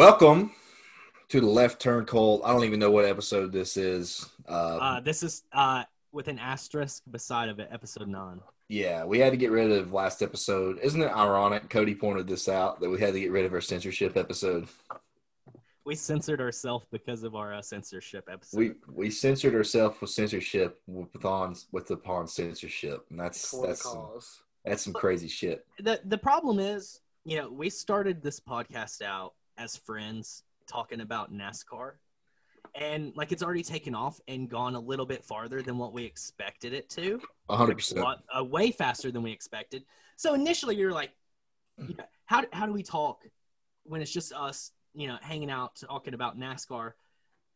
Welcome to the Left Turn Cult. I don't even know what episode this is. Uh, Uh, this is uh, with an asterisk beside of it, episode nine. yeah, we had to get rid of last episode. Isn't it ironic? Cody pointed this out that we had to get rid of our censorship episode. We censored ourselves because of our uh, censorship episode. We we censored ourselves with censorship with on with upon censorship, and that's for the that's some, that's some crazy shit. the the problem is, you know, we started this podcast out as friends talking about NASCAR, and like it's already taken off and gone a little bit farther than what we expected it to. A hundred a percent. lot, uh, way faster than we expected. So initially, you're like, yeah, how how do we talk when it's just us, you know, hanging out talking about NASCAR?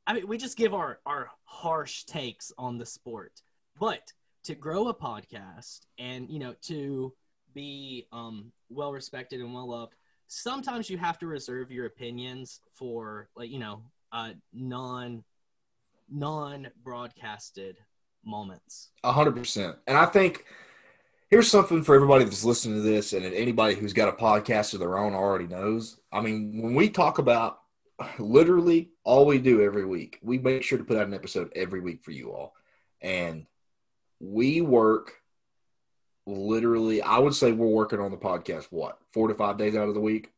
I mean, we just give our our harsh takes on the sport, but to grow a podcast and you know to be um, well respected and well loved, sometimes you have to reserve your opinions for like you know uh, non non broadcasted moments. A hundred percent. And I think here's something for everybody that's listening to this, and anybody who's got a podcast of their own already knows. I mean, when we talk about literally all we do every week, we make sure to put out an episode every week for you all, and we work literally. I would say we're working on the podcast what four to five days out of the week.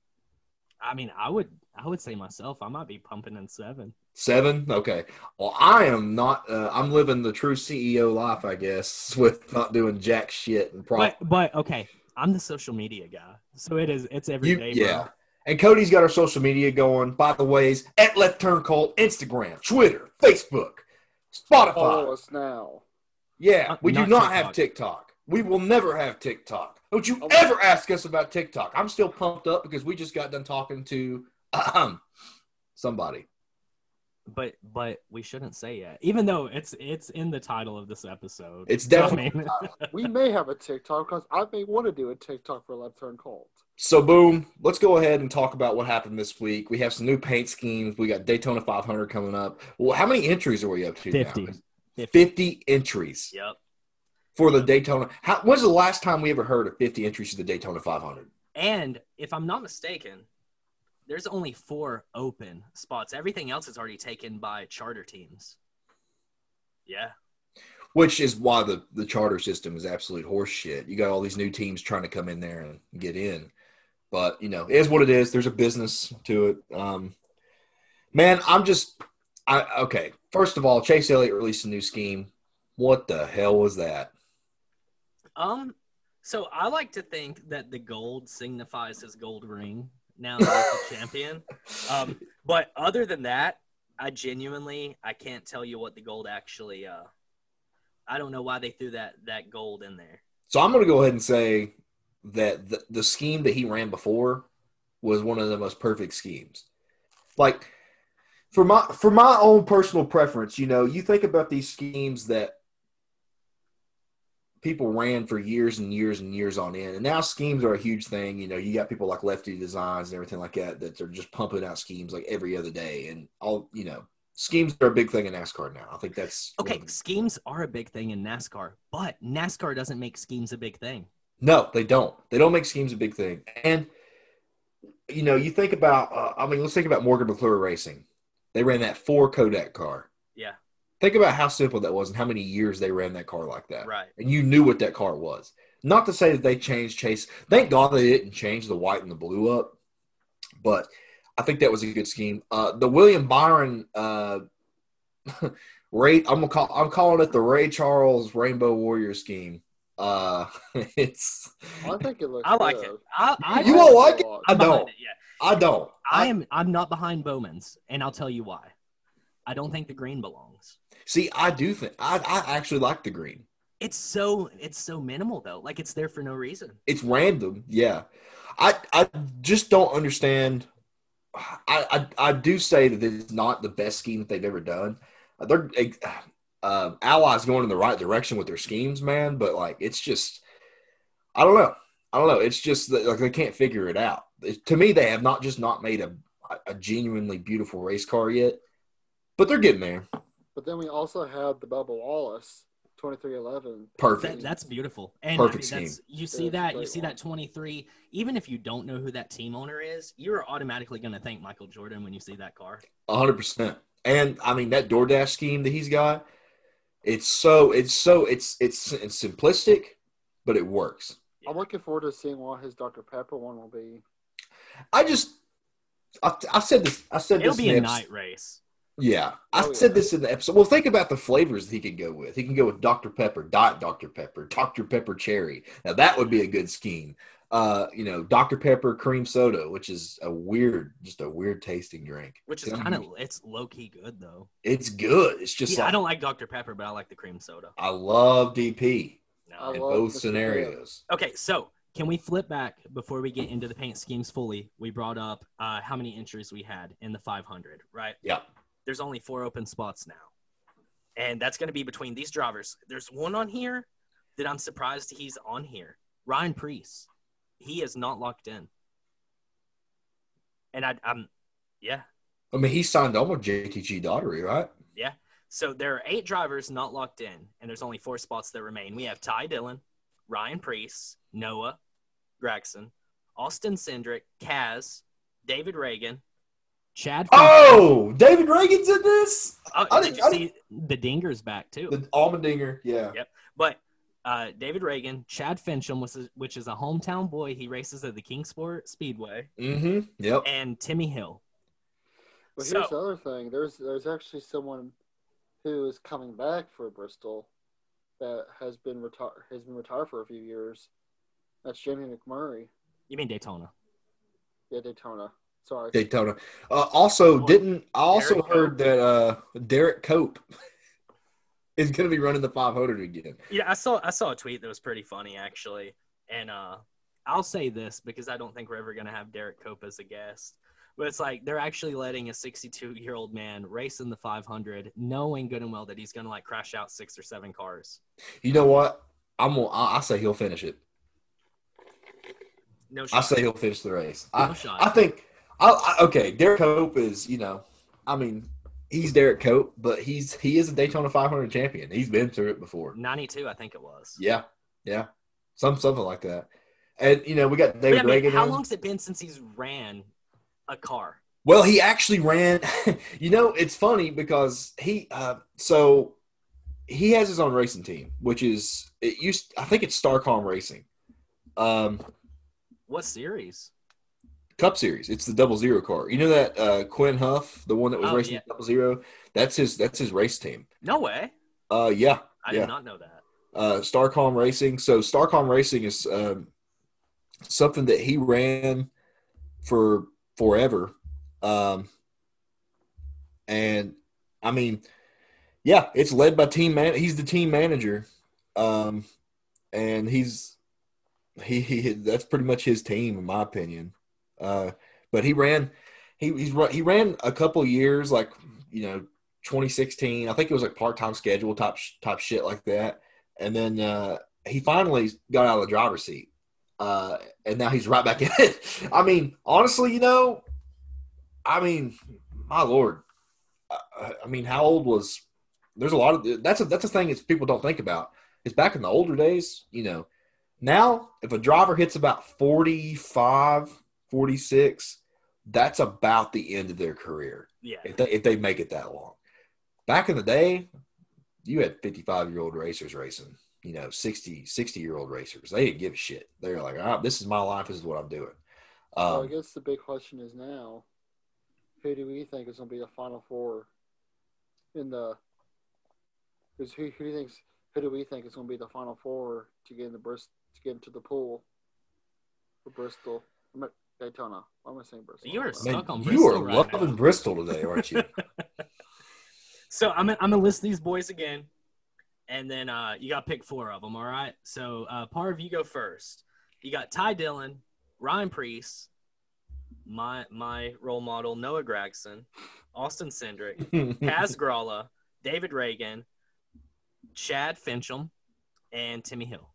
I mean, I would I would say myself, I might be pumping in seven. Seven? Okay. Well, I am not. Uh, I'm living the true CEO life, I guess, with not doing jack shit and pro- But but okay, I'm the social media guy, so it is it's every You, day. yeah. bro. And Cody's got our social media going. By the ways, at Left Turn Cult, Instagram, Twitter, Facebook, Spotify. Follow us now. Yeah, Uh, we do not not TikTok. have TikTok. We will never have TikTok. Don't you Oh. ever ask us about TikTok. I'm still pumped up because we just got done talking to um, somebody. But but we shouldn't say yet, even though it's it's in the title of this episode. It's So, I definitely mean, We may have a TikTok because I may want to do a TikTok for Left Turn Cult. So, boom, let's go ahead and talk about what happened this week. We have some new paint schemes. We got Daytona 500 coming up. Well, how many entries are we up to 50. now? 50. 50 entries Yep. For the Daytona. How, when's the last time we ever heard of 50 entries to the Daytona 500? And if I'm not mistaken, there's only four open spots. Everything else is already taken by charter teams. Yeah. Which is why the, the charter system is absolute horseshit. You got all these new teams trying to come in there and get in. But, you know, it is what it is. There's a business to it. Um, man, I'm just I okay. First of all, Chase Elliott released a new scheme. What the hell was that? Um. So I like to think that the gold signifies his gold ring. Now that he's the champion. Um. But other than that, I genuinely I can't tell you what the gold actually. Uh. I don't know why they threw that that gold in there. So I'm going to go ahead and say that the, the scheme that he ran before was one of the most perfect schemes. Like for my for my own personal preference, you know, you think about these schemes that people ran for years and years and years on end, and now schemes are a huge thing. You know, you got people like Lefty Designs and everything like that that are just pumping out schemes like every other day, and all you know, schemes are a big thing in NASCAR now. I think that's Okay, the- schemes are a big thing in NASCAR, but NASCAR doesn't make schemes a big thing. No, they don't. They don't make schemes a big thing. And you know, you think about. Uh, I mean, let's think about Morgan McClure Racing. They ran that four Kodak car. Yeah. Think about how simple that was and how many years they ran that car like that. Right. And you knew what that car was. Not to say that they changed Chase. Thank God they didn't change the white and the blue up. But I think that was a good scheme. Uh, the William Byron uh, Ray, I'm gonna call. I'm calling it the Ray Charles Rainbow Warrior scheme. Uh, it's I think it looks I like good. it. I, I You I won't like like it? it. I don't. it, yeah. I don't. I am. I'm not behind Bowman's, and I'll tell you why. I don't think the green belongs. See. I do think I. I actually like the green. It's so. It's so minimal though. Like it's there for no reason. It's random. Yeah, I. I just don't understand. I. I, I do say that it's not the best scheme that they've ever done. They're uh, allies going in the right direction with their schemes, man. But like, it's just. I don't know. I don't know. It's just that like they can't figure it out. It- to me, they have not just not made a a genuinely beautiful race car yet, but they're getting there. But then we also had the Bubba Wallace 2311. Perfect. That, that's beautiful. And Perfect I mean, that's, you see that you see one. that 23. Even if you don't know who that team owner is, you're automatically going to think Michael Jordan when you see that car. hundred percent. And I mean that DoorDash scheme that he's got, it's so it's so it's it's it's simplistic, but it works. I'm looking forward to seeing what his Dr. Pepper one will be. I just I, I said this I said It'll this be a night race. Yeah, I Oh, said yeah. this in the episode. Well, think about the flavors that he can go with. He can go with Dr. Pepper, Diet Dr. Pepper, Dr. Pepper Cherry. Now that would be a good scheme. Uh, you know, Dr. Pepper cream soda, which is a weird, just a weird tasting drink. Which is kind of it's low key good though. It's good. It's just Yeah, like I don't like Dr Pepper, but I like the cream soda. I love DP No. In love both Mr. scenarios. Okay, so can we flip back before we get into the paint schemes fully? We brought up uh, how many entries we had in the 500, right? Yeah. There's only four open spots now, and that's going to be between these drivers. There's one on here that I'm surprised he's on here. Ryan Preece, he is not locked in, and I, I'm, yeah. I mean, he signed on with JTG Daugherty, right? Yeah. So there are eight drivers not locked in, and there's only four spots that remain. We have Ty Dillon, Ryan Preece, Noah Gragson, Austin Cindric, Kaz, David Ragan, Chad. Oh, David Ragan's in this. Oh, I did didn't- you I see the Dinger's back too? The Allmendinger, yeah. Yep. But uh, David Ragan, Chad Finchum, was a, which is a hometown boy. He races at the Kingsport Speedway, Mm-hmm. Yep. and Timmy Hill. But So- here's the other thing. There's there's actually someone who is coming back for Bristol that has been retired has been retired for a few years. That's Jamie McMurray. You mean Daytona? Yeah, Daytona. Sorry. Daytona. Uh, also, didn't I also Derrike heard that uh, Derrike Cope is going to be running the 500 again. Yeah, I saw I saw a tweet that was pretty funny actually, and uh, I'll say this because I don't think we're ever gonna have Derrike Cope as a guest. But it's like they're actually letting a 62 year old man race in the 500, knowing good and well that he's gonna like crash out six or seven cars. You know what? I'm gonna, I I say he'll finish it. No I shot. say he'll finish the race. no I, shot. I think. I, I, okay, Derrike Cope is you know, I mean, he's Derrike Cope, but he's he is a Daytona 500 champion. He's been through it before. 92, I think it was. Yeah, yeah, some something like that. And you know, we got David I mean, Ragan. how long's it been since he's ran a car? Well, he actually ran. you know, it's funny because he uh, so he has his own racing team, which is it used. I think it's Starcom Racing, um, What series? Cup Series. It's the Double Zero car. You know that uh, Quin Houff, the one that was Oh, racing yeah. Double Zero. That's his. That's his race team. No way. Uh, yeah, I Yeah. did not know that. uh, Starcom Racing. So Starcom Racing is um, something that he ran for forever, um, and I mean, yeah, it's led by team man. He's the team manager, um, and he's he, he that's pretty much his team in my opinion. Uh, but he ran he he's he ran a couple years like you know 2016. I think it was like part time schedule type type shit like that and then uh, he finally got out of the driver's seat, uh, and now he's right back in it. I mean, honestly, you know, I mean, my lord, I, I mean, how old was? There's a lot of that's a that's a thing that people don't think about. Is back in the older days, you know. Now, if a driver hits about 45, 46, that's about the end of their career Yeah. if they, if they make it that long. Back in the day, you had 55 year old racers racing, you know, 60, 60 year old racers. They didn't give a shit. They were like, ah, this is my life. This is what I'm doing. so I Um, guess the big question is now, who do we think is going to be the final four in the? Because who who do you think's who do we think is going to be the final four to get in the Brist to get into the pool for Bristol? I'm at Daytona. Why am I saying Bristol? You are man, stuck on you Bristol are right loving now. Bristol today, aren't you? So I'm gonna, I'm gonna list these boys again, and then uh, you got to pick four of them. All right. So uh, Parv, you go first. You got Ty Dillon, Ryan Preece, my my role model Noah Gragson, Austin Cindric, Kaz Grala, David Ragan, Chad Finchum, and Timmy Hill.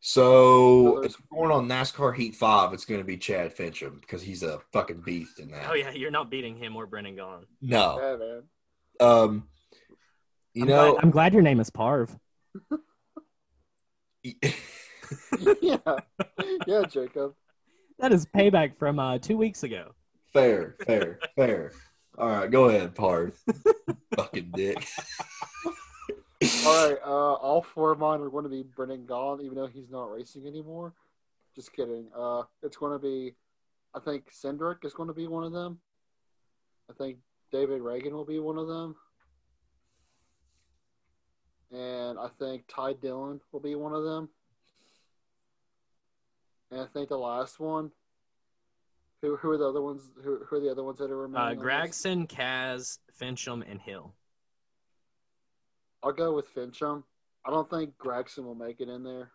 So if we're going on NASCAR Heat 5, it's going to be Chad Finchum because he's a fucking beast in that. Oh yeah, you're not beating him or Brendan Gaughan. No. Yeah, man. Um, you I'm know, glad, I'm glad your name is Parv. yeah, yeah, Jacob. That is payback from uh, two weeks ago. fair, fair, fair. All right, go ahead, Parv. Fucking dick. All right, uh, all four of mine are going to be Brendan Gaughan, even though he's not racing anymore. Just kidding. Uh, it's going to be, I think Cindric is going to be one of them. I think David Ragan will be one of them. And I think Ty Dillon will be one of them. And I think the last one. Who, who are the other ones? Who, who are the other ones that are Uh, remaining? this? Gragson, Kaz, Finchum, and Hill. I'll go with Finchum. I don't think Gragson will make it in there.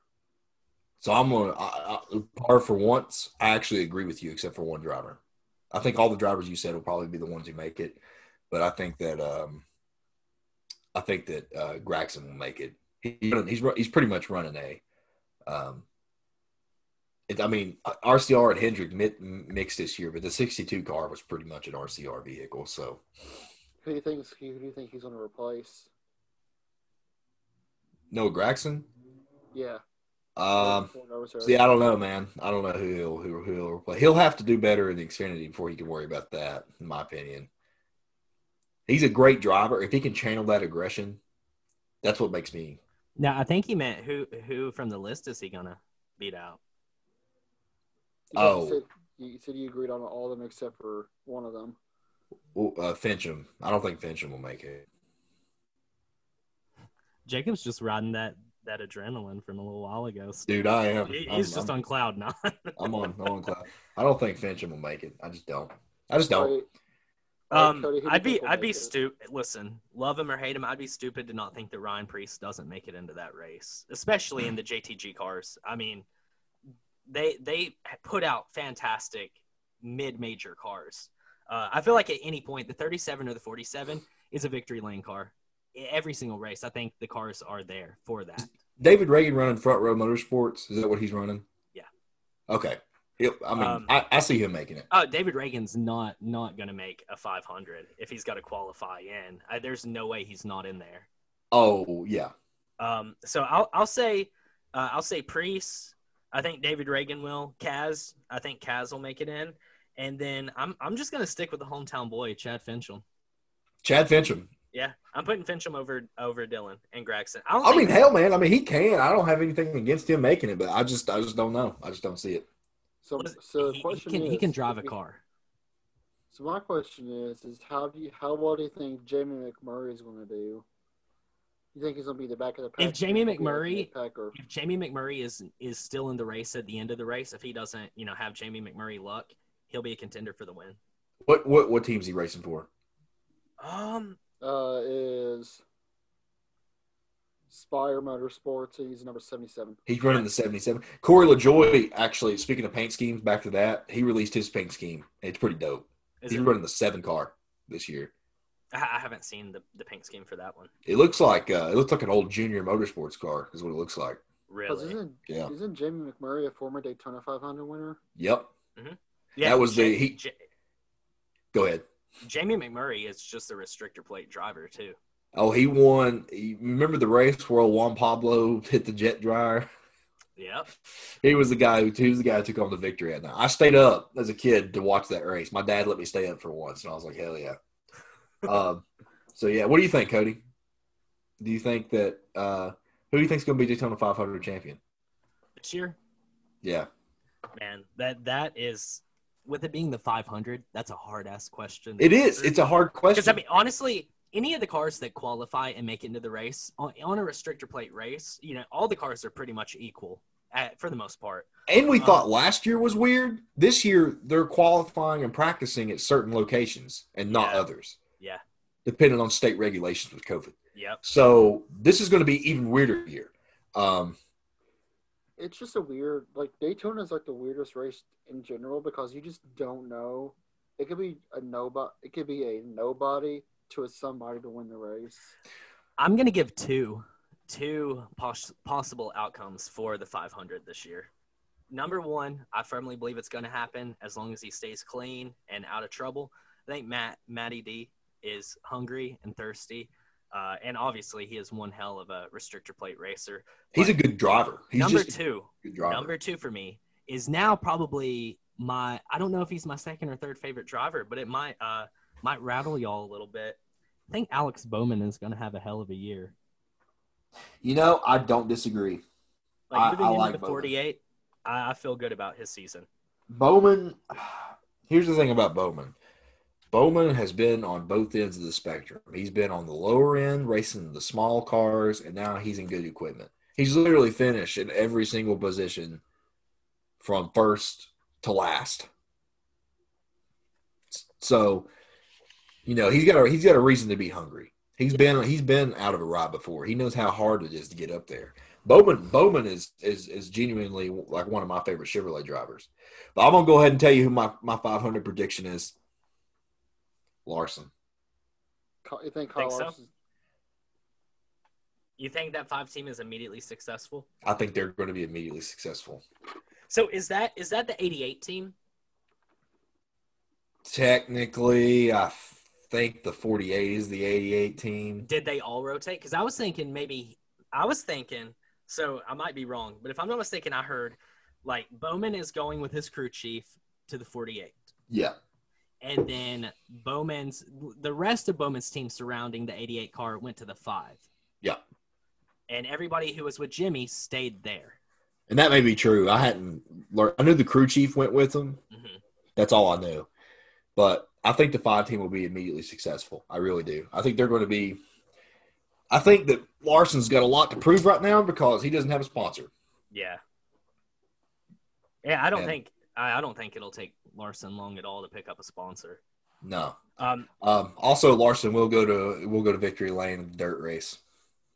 So I'm gonna I, I, par for once. I actually agree with you, except for one driver. I think all the drivers you said will probably be the ones who make it, but I think that um, I think that uh, Gragson will make it. He, he's he's pretty much running a. Um, it, I mean, RCR and Hendrick mi- mixed this year, but the 62 car was pretty much an RCR vehicle. So Who do you think? Who do you think he's going to replace? Noah Gragson. Yeah. Um, Over See, I don't know, man. I don't know who he'll who, who he'll replace. He'll have to do better in the Xfinity before he can worry about that, in my opinion. He's a great driver. If he can channel that aggression, that's what makes me. Now, I think he meant who who from the list is he gonna beat out? Said- Oh. You said, you said you agreed on all of them except for one of them. Uh, Finchum. I don't think Finchum will make it. Jacob's just riding that that adrenaline from a little while ago. Dude, I am. He- I'm, He's just I'm, on cloud nine. I'm on. I'm on cloud. I don't think Finchum will make it. I just don't. I just don't. All right. All right, Um, Cody, who do you I'd be I'd be stupid. Listen, love him or hate him, I'd be stupid to not think that Ryan Preece doesn't make it into that race, especially in the JTG cars. I mean, they they put out fantastic mid-major cars. Uh, I feel like at any point, the 37 or the 47 is a victory lane car. Every single race, I think the cars are there for that. David Ragan running Front Row Motorsports. Is that what he's running? Yeah. Okay. I mean, Um, I, I see him making it. Oh, David Ragan's not not going to make a 500 if he's got to qualify in. I, there's no way he's not in there. Oh yeah. Um, so I'll I'll say uh, I'll say Preece. I think David Ragan will. Kaz. I think Kaz will make it in. And then I'm I'm just gonna stick with the hometown boy, Chad Finchum. Chad Finchum. Yeah, I'm putting Finchum over over Dillon and Gragson. I don't. I think, mean, hell, man. I mean, he can. I don't have anything against him making it, but I just, I just don't know. I just don't see it. So, listen, so the he, he question can is, he can drive a car. So my question is, is how do you, how well do you think Jamie McMurray is going to do? You think he's going to be the back of the pack? If Jamie He'll be the McMurray- If Jamie McMurray is is still in the race at the end of the race, if he doesn't, you know, have Jamie McMurray luck, he'll be a contender for the win. What, what, what team's he racing for? Um, uh, is Spire Motorsports. He's number seventy-seven. He's running the 77. Corey LaJoie, actually, speaking of paint schemes, back to that, he released his paint scheme. It's pretty dope. is He's it, running the seven car this year. I I haven't seen the the paint scheme for that one. It looks like uh, it looks like an old junior motorsports car is what it looks like. Really? Isn't, Yeah. isn't Jamie McMurray a former Daytona 500 winner? Yep. Yeah, That was the- he- Ja- Go ahead. Jamie McMurray is just a restrictor plate driver too. Oh, he won. Remember the race where Juan Pablo hit the jet dryer? Yep. He was the guy who he was the guy who took on the victory at night. I stayed up as a kid to watch that race. My dad let me stay up for once, and I was like, hell yeah. um, so yeah, what do you think, Cody? Do you think that uh, who do you think's going to be Daytona 500 champion? This year, Yeah, man, that that is with it being the 500. That's a hard ass question. it is. It's a hard question. because I mean, honestly, any of the cars that qualify and make it into the race on, on a restrictor plate race, you know, all the cars are pretty much equal at, for the most part. and we um, thought last year was weird. This year they're qualifying and practicing at certain locations and not Yeah. others, Yeah. depending on state regulations with COVID. Yep. So this is going to be even weirder here. Um, It's just a weird, like Daytona is like the weirdest race in general because you just don't know. It could be a nobody. It could be a nobody to a somebody to win the race. I'm gonna give two two pos- possible outcomes for the 500 this year. Number one, I firmly believe it's to happen as long as he stays clean and out of trouble. I think Matt Matty D is hungry and thirsty. Uh, and obviously, he is one hell of a restrictor plate racer. He's a good driver. He's number just two, driver. number two for me is now probably my. I don't know if he's my second or third favorite driver, but it might uh might rattle y'all a little bit. I think Alex Bowman is going to have a hell of a year. you know, I don't disagree. Like I- I like the Bowman. 48, I, I feel good about his season. Bowman, here's the thing about Bowman. Bowman has been on both ends of the spectrum. He's been on the lower end, racing the small cars, and now he's in good equipment. He's literally finished in every single position from first to last. So, you know, he's got a he's got a reason to be hungry. He's been he's been out of a ride before. He knows how hard it is to get up there. Bowman Bowman is is is genuinely like one of my favorite Chevrolet drivers. But I'm gonna go ahead and tell you who my, my 500 prediction is. Larson. You think Kyle Think so? You think that five team is immediately successful? I think they're going to be immediately successful. So is that is that the 88 team? Technically, I think the 48 is the 88 team. Did they all rotate? Because I was thinking maybe I was thinking. So I might be wrong, but if I'm not mistaken, I heard like Bowman is going with his crew chief to the 48. Yeah. And then Bowman's the rest of Bowman's team surrounding the 88 car went to the five. Yeah. And everybody who was with Jimmy stayed there. And that may be true. I hadn't learned. I knew the crew chief went with them. Mhm. That's all I knew. But I think the five team will be immediately successful. I really do. I think they're going to be. I think that Larson's got a lot to prove right now because he doesn't have a sponsor. Yeah. Yeah, I don't think I, I don't think it'll take Larson long at all to pick up a sponsor. No. Um, Um, also, Larson will go to will go to victory lane in the dirt race.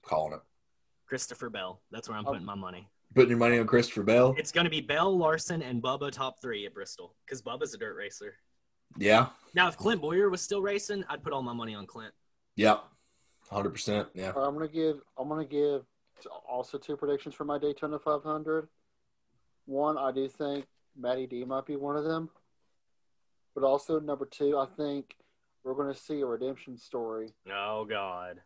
Calling it. Christopher Bell. That's where I'm Oh. putting my money. Putting your money on Christopher Bell. It's going to be Bell, Larson, and Bubba top three at Bristol because Bubba's a dirt racer. Yeah. Now, if Clint Bowyer was still racing, I'd put all my money on Clint. Yep. Hundred percent. Yeah. All right, I'm gonna give. I'm gonna give also two predictions for my Daytona 500. One, I do think Matty D might be one of them, but also number two, I think we're gonna see a redemption story. Oh God.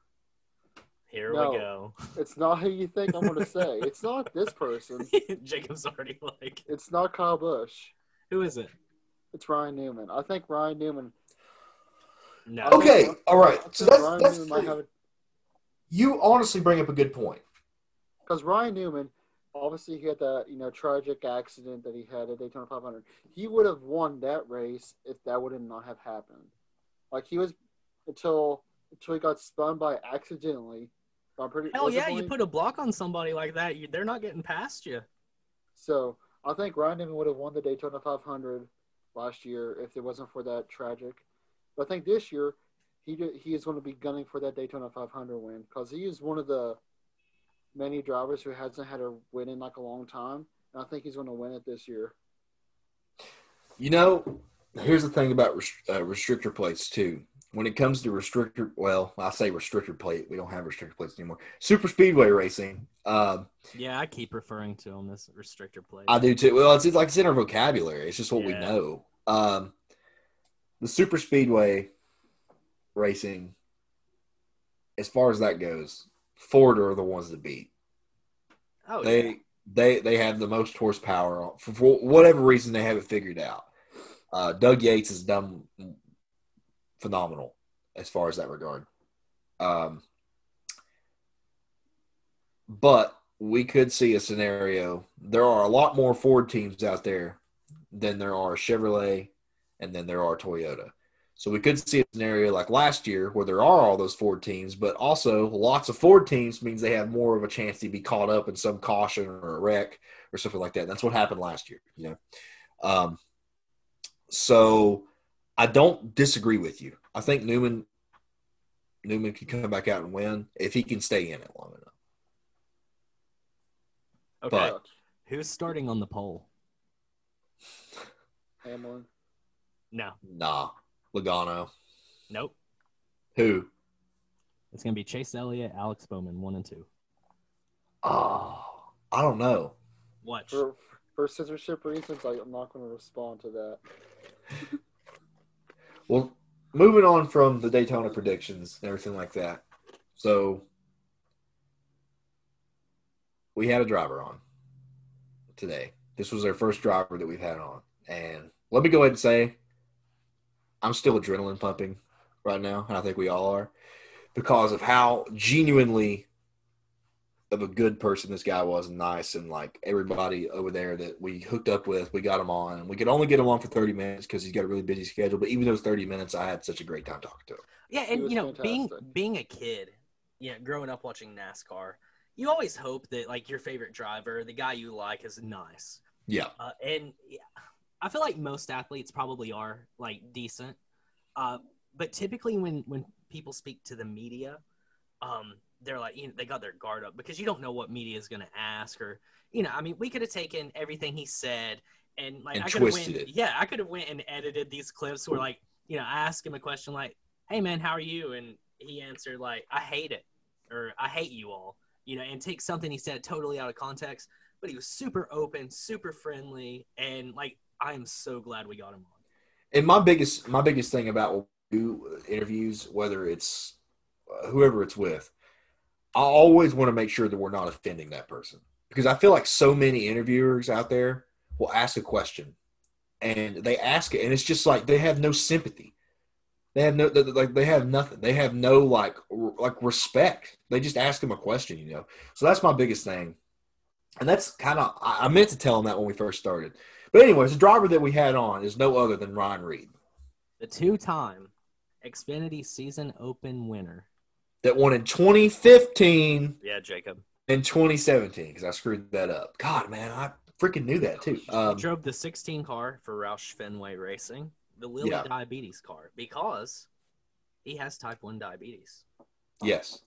Here No. we go. It's not who you think I'm gonna say. It's not this person. Jacob's already like, It's not Kyle Busch. who is it? It's Ryan Newman. I think Ryan Newman. No. I think- Okay, all right. So that's- Ryan that's Newman might have a You honestly bring up a good point. because Ryan Newman, obviously, he had that you know tragic accident that he had at Daytona 500. He would have won that race if that would have not have happened. Like he was until until he got spun by accidentally. I'm pretty Hell yeah, you put a block on somebody like that, you, they're not getting past you. So I think Ryan Newman would have won the Daytona 500 last year if it wasn't for that tragic. But I think this year he he is going to be gunning for that Daytona 500 win because he is one of the many drivers who hasn't had a win in like a long time, and I think he's going to win it this year. You know, here's the thing about rest- uh, restrictor plates too. When it comes to restrictor, well, I say restrictor plate. We don't have restrictor plates anymore. Super speedway racing. Um, Yeah, I keep referring to them as restrictor plate. I do too. Well, it's, it's like it's in our vocabulary. It's just what we know. Um, the super speedway racing, as far as that goes, Ford are the ones to beat. oh, they yeah. they they have the most horsepower for, for whatever reason they have it figured out. Uh, Doug Yates has done phenomenal as far as that regard. Um, but we could see a scenario. There are a lot more Ford teams out there than there are Chevrolet, and then there are Toyota. So we could see a scenario like last year where there are all those Ford teams, but also lots of Ford teams means they have more of a chance to be caught up in some caution or a wreck or something like that. That's what happened last year, you know. Um, so I don't disagree with you. I think Newman Newman can come back out and win if he can stay in it long enough. Okay. but- Who's starting on the pole? Hamlin. No. Nah, Logano. Nope. Who? It's gonna be Chase Elliott, Alex Bowman, one and two. Oh, I don't know. What? For for censorship reasons, I, I'm not going to respond to that. Well, moving on from the Daytona predictions and everything like that. So we had a driver on today. This was our first driver that we've had on. And let me go ahead and say I'm still adrenaline pumping right now, and I think we all are, because of how genuinely of a good person this guy was and nice and like everybody over there that we hooked up with, we got him on. And we could only get him on for 30 minutes because he's got a really busy schedule. But even those 30 minutes, I had such a great time talking to him. Yeah, and you know, being fantastic. being a kid, yeah, growing up watching NASCAR, you always hope that like your favorite driver, the guy you like, is nice. Yeah. Uh, and yeah, I feel like most athletes probably are like decent, uh, but typically when when people speak to the media, um, they're like you know, they got their guard up because you don't know what media is going to ask or you know I mean we could have taken everything he said and like And I could have went it. yeah I could have went and edited these clips where like you know I asked him a question like hey man how are you and he answered like I hate it or I hate you all you know and take something he said totally out of context but he was super open super friendly and like I am so glad we got him on And my biggest my biggest thing about interviews, whether it's uh, whoever it's with, I always want to make sure that we're not offending that person because I feel like so many interviewers out there will ask a question and they ask it and it's just like they have no sympathy. They have no like they have nothing. They have no like like respect. They just ask them a question, you know. So that's my biggest thing. And that's kind of I meant to tell them that when we first started. But anyways, the driver that we had on is no other than Ryan Reed. the two-time Xfinity season open winner that won in 2015 yeah Jacob In 2017 because I screwed that up. God, man, I freaking knew that too. Um, he drove the 16 car for Roush Fenway Racing, the Lilly Yeah. Diabetes car, because he has type 1 diabetes. yes,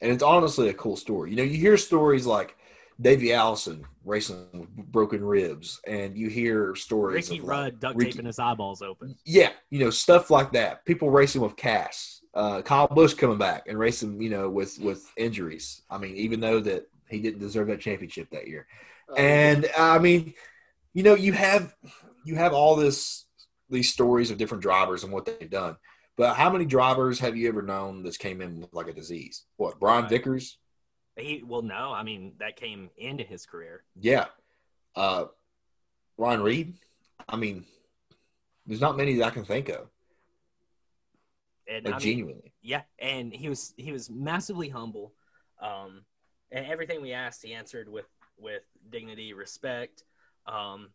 and it's honestly a cool story. You know, you hear stories like Davey Allison racing with broken ribs, and you hear stories Ricky of like- Rudd duct Ricky- taping his eyeballs open. Yeah, you know, stuff like that. People racing with casts. Uh, Kyle Busch coming back and racing, you know, with with injuries. I mean, even though that he didn't deserve that championship that year. Uh, and I mean, you know, you have you have all this these stories of different drivers and what they've done. But how many drivers have you ever known that's came in with like a disease? What Brian Right. Vickers? He well, no, I mean that came into his career. Yeah, uh, Ryan Reed. I mean, there's not many that I can think of. And Like I mean, genuinely, yeah, and he was he was massively humble, um, and everything we asked, he answered with with dignity, respect. Um,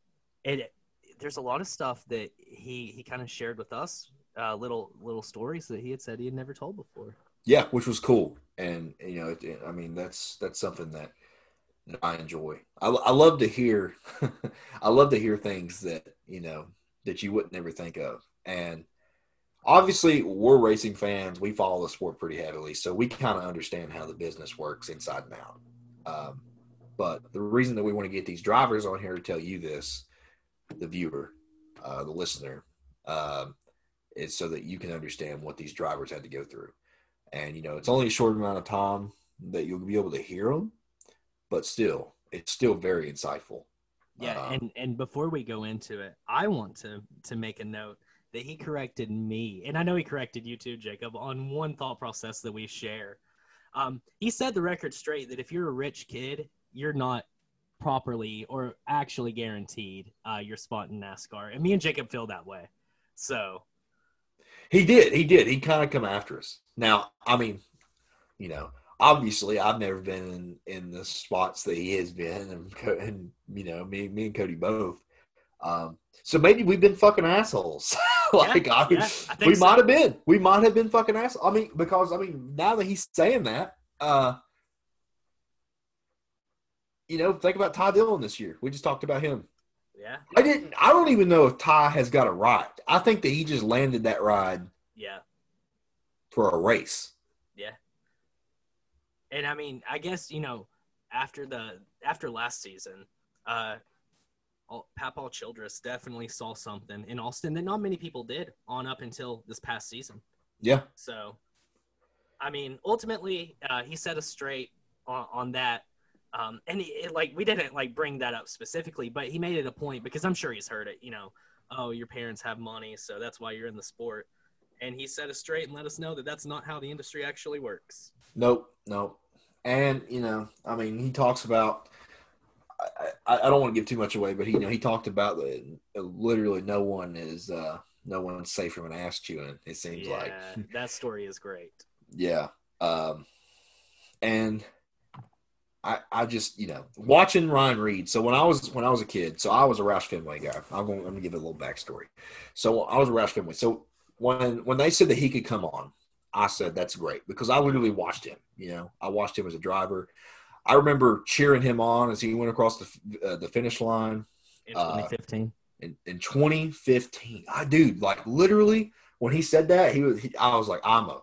and it, there's a lot of stuff that he he kind of shared with us, uh, little little stories that he had said he had never told before. Yeah, which was cool. And you know, it, I mean, that's that's something that, that I enjoy. I, I love to hear, I love to hear things that you know that you wouldn't ever think of. And obviously, we're racing fans. We follow the sport pretty heavily, so we kind of understand how the business works inside and out. Um, but the reason that we want to get these drivers on here to tell you this, the viewer, uh, the listener, um, is so that you can understand what these drivers had to go through. And you know, it's only a short amount of time that you'll be able to hear them, but still, it's still very insightful. Yeah, Um, and and before we go into it, I want to to make a note that he corrected me, and I know he corrected you too, Jacob, on one thought process that we share. Um, he said the record straight that if you're a rich kid, you're not properly or actually guaranteed uh, your spot in NASCAR, and me and Jacob feel that way. So He did. He did. He kind of come after us. Now, I mean, you know, obviously, I've never been in, in the spots that he has been, and, and you know, me, me and Cody both. Um, so maybe we've been fucking assholes. like Yeah, I, yeah, I we so. might have been. We might have been fucking assholes. I mean, because I mean, now that he's saying that, uh, you know, think about Ty Dillon this year. We just talked about him. Yeah, I didn't. I don't even know if Ty has got a ride. I think that he just landed that ride yeah. for a race. Yeah. And I mean, I guess you know, after the after last season, uh, Papal Childress definitely saw something in Austin that not many people did on up until this past season. Yeah, So, I mean, ultimately, uh, he set us straight on, on that. Um, and it, it, like we didn't like bring that up specifically, but he made it a point because I'm sure he's heard it. You know, oh, your parents have money, so that's why you're in the sport. and he set us straight and let us know that that's not how the industry actually works. Nope, nope. And you know, I mean, he talks about. I, I don't want to give too much away, but he, you know, he talked about that literally no one is, uh, no one's safe from an ass chewing. It seems yeah, like that story is great. Yeah, um, and I, I just you know watching Ryan Reed. So when I was when I was a kid, so I was a Roush Fenway guy. I'm going, I'm gonna give it a little backstory. So I was a Roush Fenway. So when when they said that he could come on, I said that's great because I literally watched him. You know, I watched him as a driver. I remember cheering him on as he went across the uh, the finish line in 2015. Uh, in, in 2015, I dude, like literally when he said that, he was. He, I was like, I'm a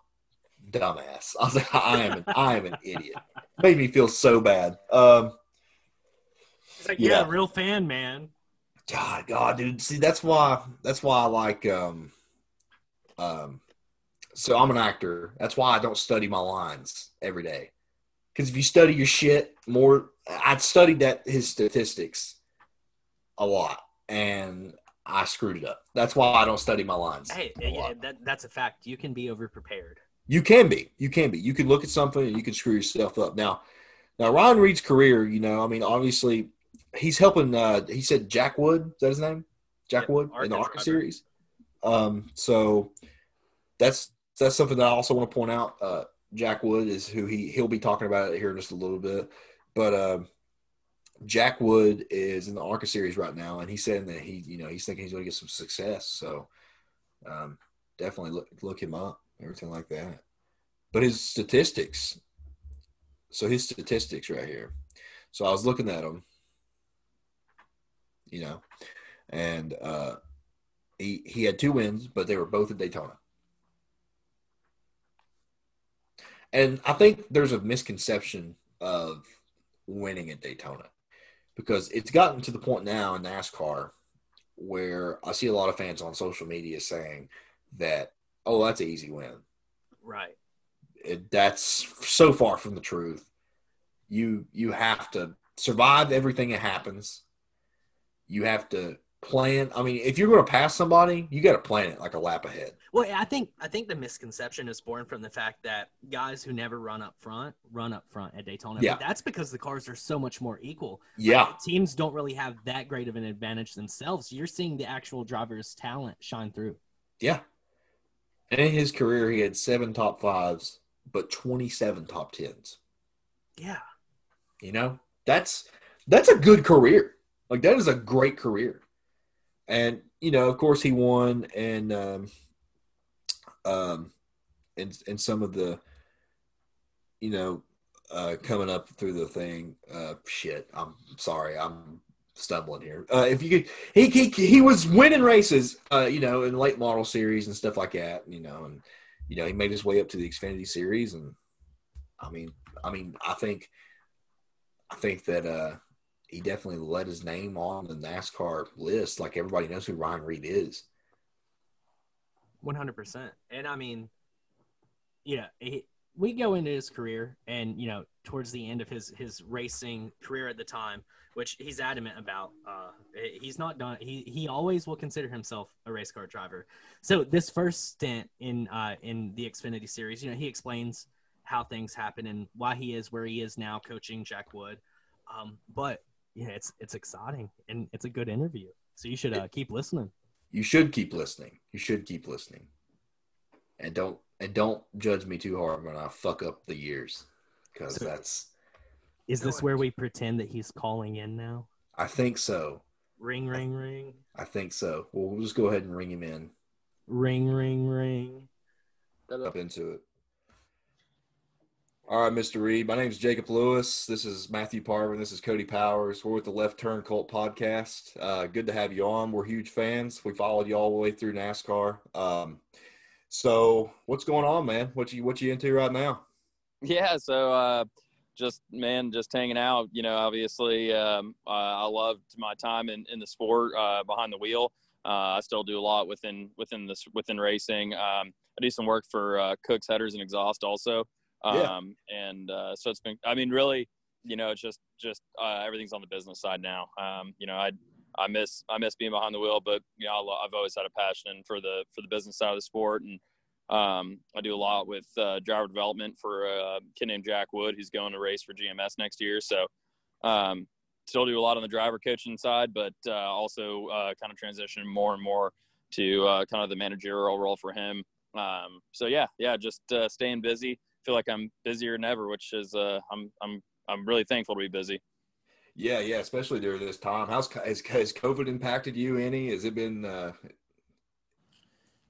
dumbass. I was like, I am an, I am an idiot. Made me feel so bad. Um, like, yeah, yeah, real fan, man. God, God, dude. See, that's why. That's why I like. Um, um, so I'm an actor. That's why I don't study my lines every day. Because if you study your shit more, I'd studied that his statistics a lot, and I screwed it up. That's why I don't study my lines. Hey, yeah, that, that's a fact. You can be over prepared. You can be. You can be. You can look at something and you can screw yourself up. Now, now Ryan Reed's career, you know, I mean, obviously, he's helping. Uh, he said Jack Wood. Is that his name? Jack yep, Wood in the ARCA series. Um, so that's that's something that I also want to point out. Uh, Jack Wood is who he he'll be talking about it here in just a little bit, but uh, Jack Wood is in the ARCA series right now, and he's saying that he you know he's thinking he's going to get some success. So um, definitely look look him up everything like that. But his statistics, so his statistics right here. So I was looking at him, you know, and uh, he he had two wins, but they were both at Daytona. And I think there's a misconception of winning at Daytona because it's gotten to the point now in NASCAR where I see a lot of fans on social media saying that oh, that's an easy win. Right. It, that's so far from the truth. You you have to survive everything that happens. You have to plan. I mean, if you're going to pass somebody, you got to plan it like a lap ahead. Well, I think I think the misconception is born from the fact that guys who never run up front run up front at Daytona. Yeah. But that's because the cars are so much more equal. Yeah. Like, teams don't really have that great of an advantage themselves. You're seeing the actual driver's talent shine through. Yeah. In his career, he had seven top fives, but 27 top tens. Yeah. You know, that's that's a good career. Like that is a great career. And you know, of course, he won and um, um, and and some of the, you know, uh, coming up through the thing. Uh, shit, I'm sorry, I'm stumbling here. Uh, if you could, he, he he was winning races, uh, you know, in late model series and stuff like that, you know, and you know he made his way up to the Xfinity series, and I mean, I mean, I think, I think that uh, he definitely let his name on the NASCAR list. Like everybody knows who Ryan Reed is. One hundred percent, and I mean, yeah, he, we go into his career, and you know, towards the end of his his racing career at the time which he's adamant about. Uh, he's not done. He he always will consider himself a race car driver. So this first stint in uh, in the Xfinity series, you know, he explains how things happen and why he is where he is now, coaching Jack Wood. Um, but yeah, it's it's exciting and it's a good interview. So you should uh, keep listening. You should keep listening. You should keep listening, and don't and don't judge me too hard when I fuck up the years, because so, that's is this where we pretend that he's calling in now? I think so. Ring, ring, ring. I think so. Well, we'll just go ahead and ring him in. Ring, ring, ring. Up into it. All right, Mr. Reed. My name is Jacob Lewis. This is Matthew Parvin. This is Cody Powers. We're with the Left Turn Cult podcast. Uh, good to have you on. We're huge fans. We followed you all the way through NASCAR. Um, so, what's going on, man? What you what you into right now? Yeah, so uh, just man, just hanging out. You know, obviously, um, uh, I loved my time in, in the sport uh, behind the wheel. Uh, I still do a lot within within this within racing. Um, I do some work for uh, Kooks Headers and Exhaust also. Um, yeah. And uh, so it's been. I mean, really, you know, it's just just uh, everything's on the business side now. Um, you know, I I miss I miss being behind the wheel, but you know, I've always had a passion for the for the business side of the sport and Um, I do a lot with uh, driver development for a kid named Jack Wood, who's going to race for GMS next year. So, um, still do a lot on the driver coaching side, but uh, also uh, kind of transition more and more to uh, kind of the managerial role for him. Um, so yeah, yeah, just uh, staying busy. Feel like I'm busier than ever, which is uh, I'm I'm I'm really thankful to be busy. Yeah, yeah, especially during this time. How's has, has COVID impacted you any? Has it been? Uh...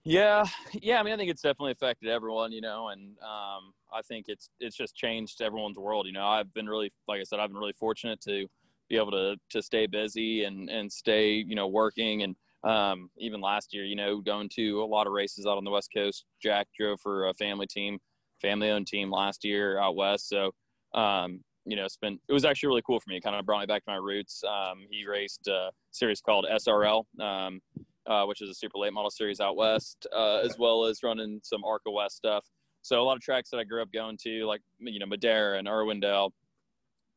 Yeah, yeah. I mean, I think it's definitely affected everyone, you know, and um, I think it's it's just changed everyone's world. You know, I've been really, like I said, I've been really fortunate to be able to to stay busy and and stay, you know, working and um, even last year, you know, going to a lot of races out on the West Coast. Jack drove for a family team, family owned team last year out west. So, um, you know, spent it was actually really cool for me. It kind of brought me back to my roots. Um, he raced a series called SRL, um, uh, which is a super late model series out west, uh, as well as running some ARCA West stuff. So a lot of tracks that I grew up going to, like you know Madera and Irwindale,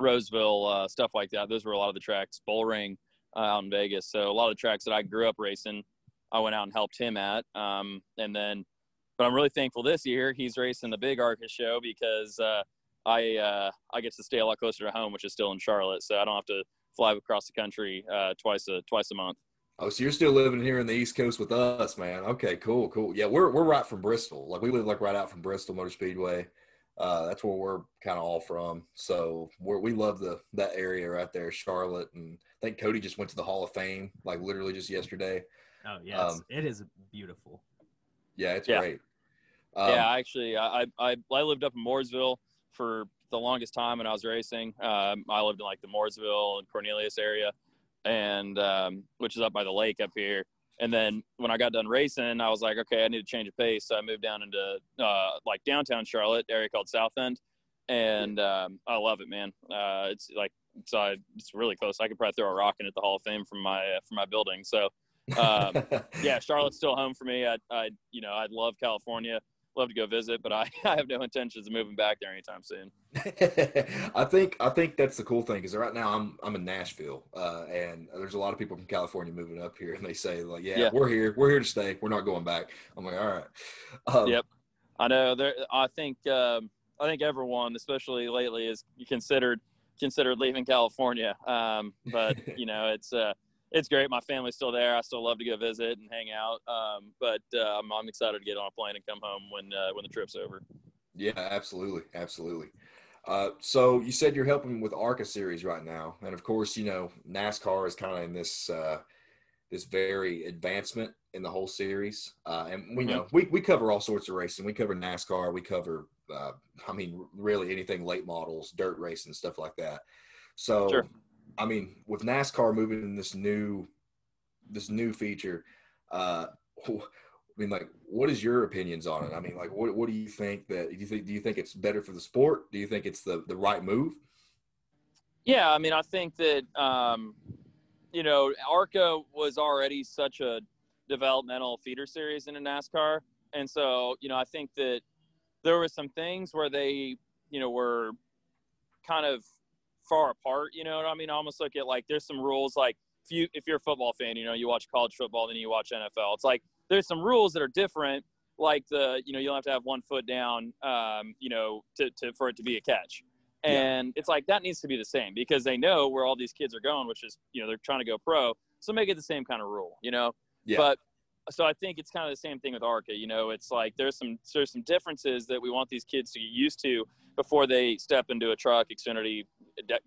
Roseville, uh, stuff like that. Those were a lot of the tracks. Bullring uh, out in Vegas. So a lot of the tracks that I grew up racing, I went out and helped him at. Um, and then, but I'm really thankful this year he's racing the big ARCA show because uh, I uh, I get to stay a lot closer to home, which is still in Charlotte, so I don't have to fly across the country uh, twice a twice a month. Oh, so you're still living here in the East Coast with us, man? Okay, cool, cool. Yeah, we're we're right from Bristol. Like we live like right out from Bristol Motor Speedway. Uh, that's where we're kind of all from. So we we love the that area right there, Charlotte, and I think Cody just went to the Hall of Fame like literally just yesterday. Oh yes, um, it is beautiful. Yeah, it's yeah. great. Um, yeah, actually, I, I I lived up in Mooresville for the longest time when I was racing. Um, I lived in like the Mooresville and Cornelius area, and um, which is up by the lake up here. And then when I got done racing, I was like, okay, I need to change of pace. So I moved down into uh, like downtown Charlotte, area called South End, and um, I love it, man. Uh, it's like so I, it's really close. I could probably throw a rock in at the Hall of Fame from my uh, from my building. So um, yeah, Charlotte's still home for me. I, I you know I love California love to go visit, but I, I have no intentions of moving back there anytime soon. I think I think that's the cool thing because right now I'm I'm in Nashville, uh, and there's a lot of people from California moving up here, and they say like, yeah, yeah. we're here, we're here to stay, we're not going back. I'm like, all right. Um, yep, I know. There, I think um, I think everyone, especially lately, is considered considered leaving California. Um, but you know, it's uh, it's great. My family's still there. I still love to go visit and hang out. Um, but uh, I'm, I'm, excited to get on a plane and come home when uh, when the trip's over. Yeah, absolutely, absolutely. Uh, so you said you're helping with ARCA series right now, and of course, you know NASCAR is kind of in this uh, this very advancement in the whole series. Uh, and we mm-hmm. know we we cover all sorts of racing. We cover NASCAR. We cover, uh, I mean, really anything late models, dirt racing, stuff like that. So. Sure I mean, with NASCAR moving in this new this new feature, uh, I mean, like, what is your opinions on it? I mean, like, what what do you think that do you think do you think it's better for the sport? Do you think it's the the right move? Yeah, I mean, I think that um, you know, ARCA was already such a developmental feeder series in a NASCAR, and so you know, I think that there were some things where they, you know, were kind of far apart. You know what I mean? I almost look at like there's some rules like if you if you're a football fan, you know, you watch college football, then you watch NFL. It's like there's some rules that are different. Like the you know you don't have to have one foot down, um, you know, to, to for it to be a catch. And yeah. it's like that needs to be the same because they know where all these kids are going, which is you know they're trying to go pro. So make it the same kind of rule, you know. Yeah. But so I think it's kind of the same thing with ARCA. You know, it's like there's some there's some differences that we want these kids to get used to before they step into a truck, Xfinity,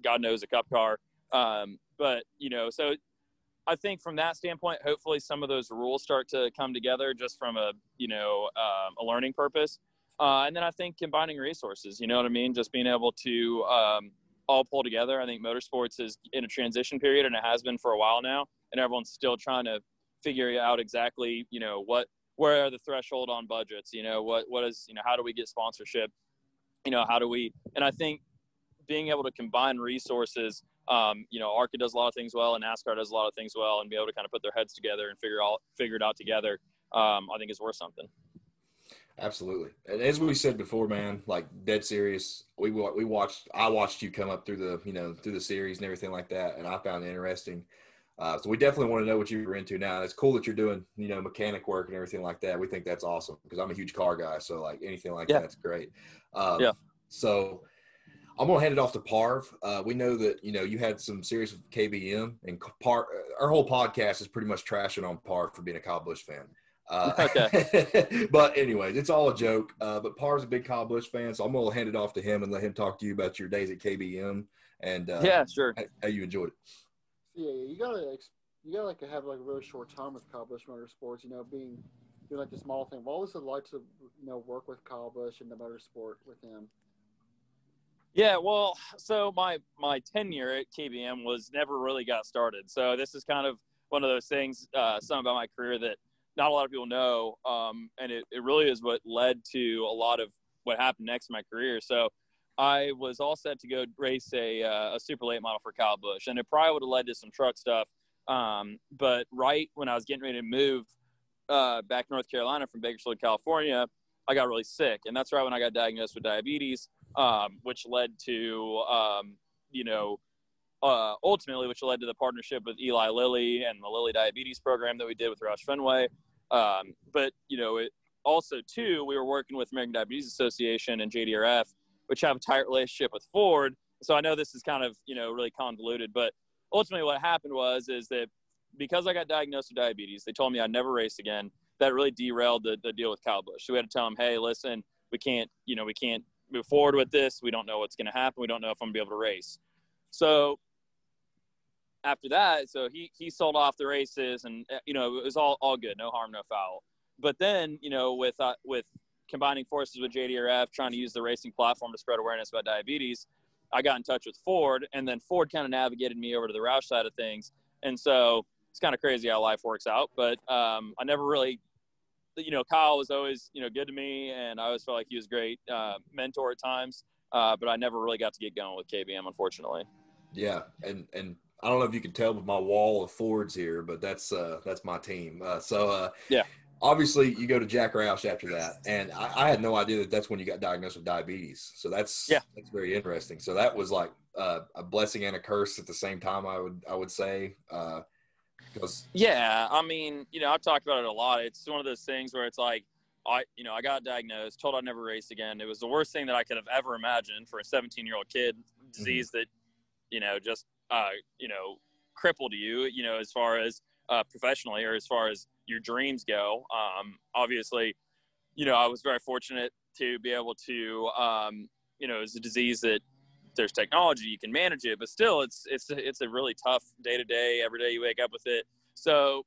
God knows a Cup car. Um, but you know, so I think from that standpoint, hopefully some of those rules start to come together just from a you know um, a learning purpose. Uh, and then I think combining resources, you know what I mean, just being able to um, all pull together. I think motorsports is in a transition period, and it has been for a while now, and everyone's still trying to figure out exactly, you know, what where are the threshold on budgets, you know, what what is, you know, how do we get sponsorship, you know, how do we? And I think being able to combine resources, um, you know, ARCA does a lot of things well, and NASCAR does a lot of things well, and be able to kind of put their heads together and figure out figure it out together, um, I think is worth something. Absolutely, and as we said before, man, like dead serious. We we watched. I watched you come up through the you know through the series and everything like that, and I found it interesting. Uh, so we definitely want to know what you're into now. It's cool that you're doing, you know, mechanic work and everything like that. We think that's awesome because I'm a huge car guy. So like anything like Yeah. that's great. Um, Yeah. So I'm gonna hand it off to Parv. Uh, we know that you know you had some serious with KBM, and Par. Our whole podcast is pretty much trashing on Parv for being a Kyle Busch fan. Uh, okay. but anyways, it's all a joke. Uh, but Parv's a big Kyle Busch fan, so I'm gonna hand it off to him and let him talk to you about your days at KBM and uh, yeah, sure. how- how you enjoyed it. Yeah, yeah, you gotta ex- you gotta like have like a really short time with Kyle Busch Motorsports. You know, being doing like the small thing. What was it like to you know work with Kyle Busch in the motorsport with him? Yeah, well, so my my tenure at KBM was never really got started. So this is kind of one of those things, uh, some about my career that not a lot of people know, um, and it, it really is what led to a lot of what happened next in my career. So I was all set to go race a, uh, a super late model for Kyle Busch, and it probably would have led to some truck stuff. Um, but right when I was getting ready to move uh, back to North Carolina from Bakersfield, California, I got really sick, and that's right when I got diagnosed with diabetes um, which led to um, you know uh, ultimately which led to the partnership with Eli Lilly and the Lilly Diabetes program that we did with Roush Fenway. Um, but you know it also too we were working with American Diabetes Association and JDRF, which have a tight relationship with Ford. So I know this is kind of you know really convoluted, but ultimately what happened was is that because I got diagnosed with diabetes, they told me I'd never race again. That really derailed the, the deal with Kyle Busch. So we had to tell him, hey, listen, we can't, you know, we can't move forward with this. We don't know what's going to happen. We don't know if I'm going to be able to race. So after that, so he he sold off the races, and uh, you know it was all all good, no harm, no foul. But then you know with uh, with combining forces with JDRF, trying to use the racing platform to spread awareness about diabetes, I got in touch with Ford, and then Ford kind of navigated me over to the Roush side of things, and so it's kind of crazy how life works out. But um, I never really you know, Kyle was always, you know, good to me, and I always felt like he was a great uh, mentor at times. Uh, but I never really got to get going with KBM, unfortunately. Yeah, and and I don't know if you can tell with my wall of Fords here, but that's uh, that's my team. Uh, so uh, Yeah. obviously you go to Jack Roush after that, and I, I had no idea that that's when you got diagnosed with diabetes. So that's Yeah. that's very interesting. So that was like uh, a blessing and a curse at the same time. I would I would say uh, Yeah, I mean, you know, I've talked about it a lot. It's one of those things where it's like, I, you know, I got diagnosed, told I'd never race again. It was the worst thing that I could have ever imagined for a 17 year old kid. Disease that, you know, just, uh, you know, crippled you, you know, as far as uh, professionally or as far as your dreams go. Um, obviously, you know, I was very fortunate to be able to, um, you know, it's a disease that there's technology you can manage it, but still, it's it's it's a really tough day to day. Every day you wake up with it. So,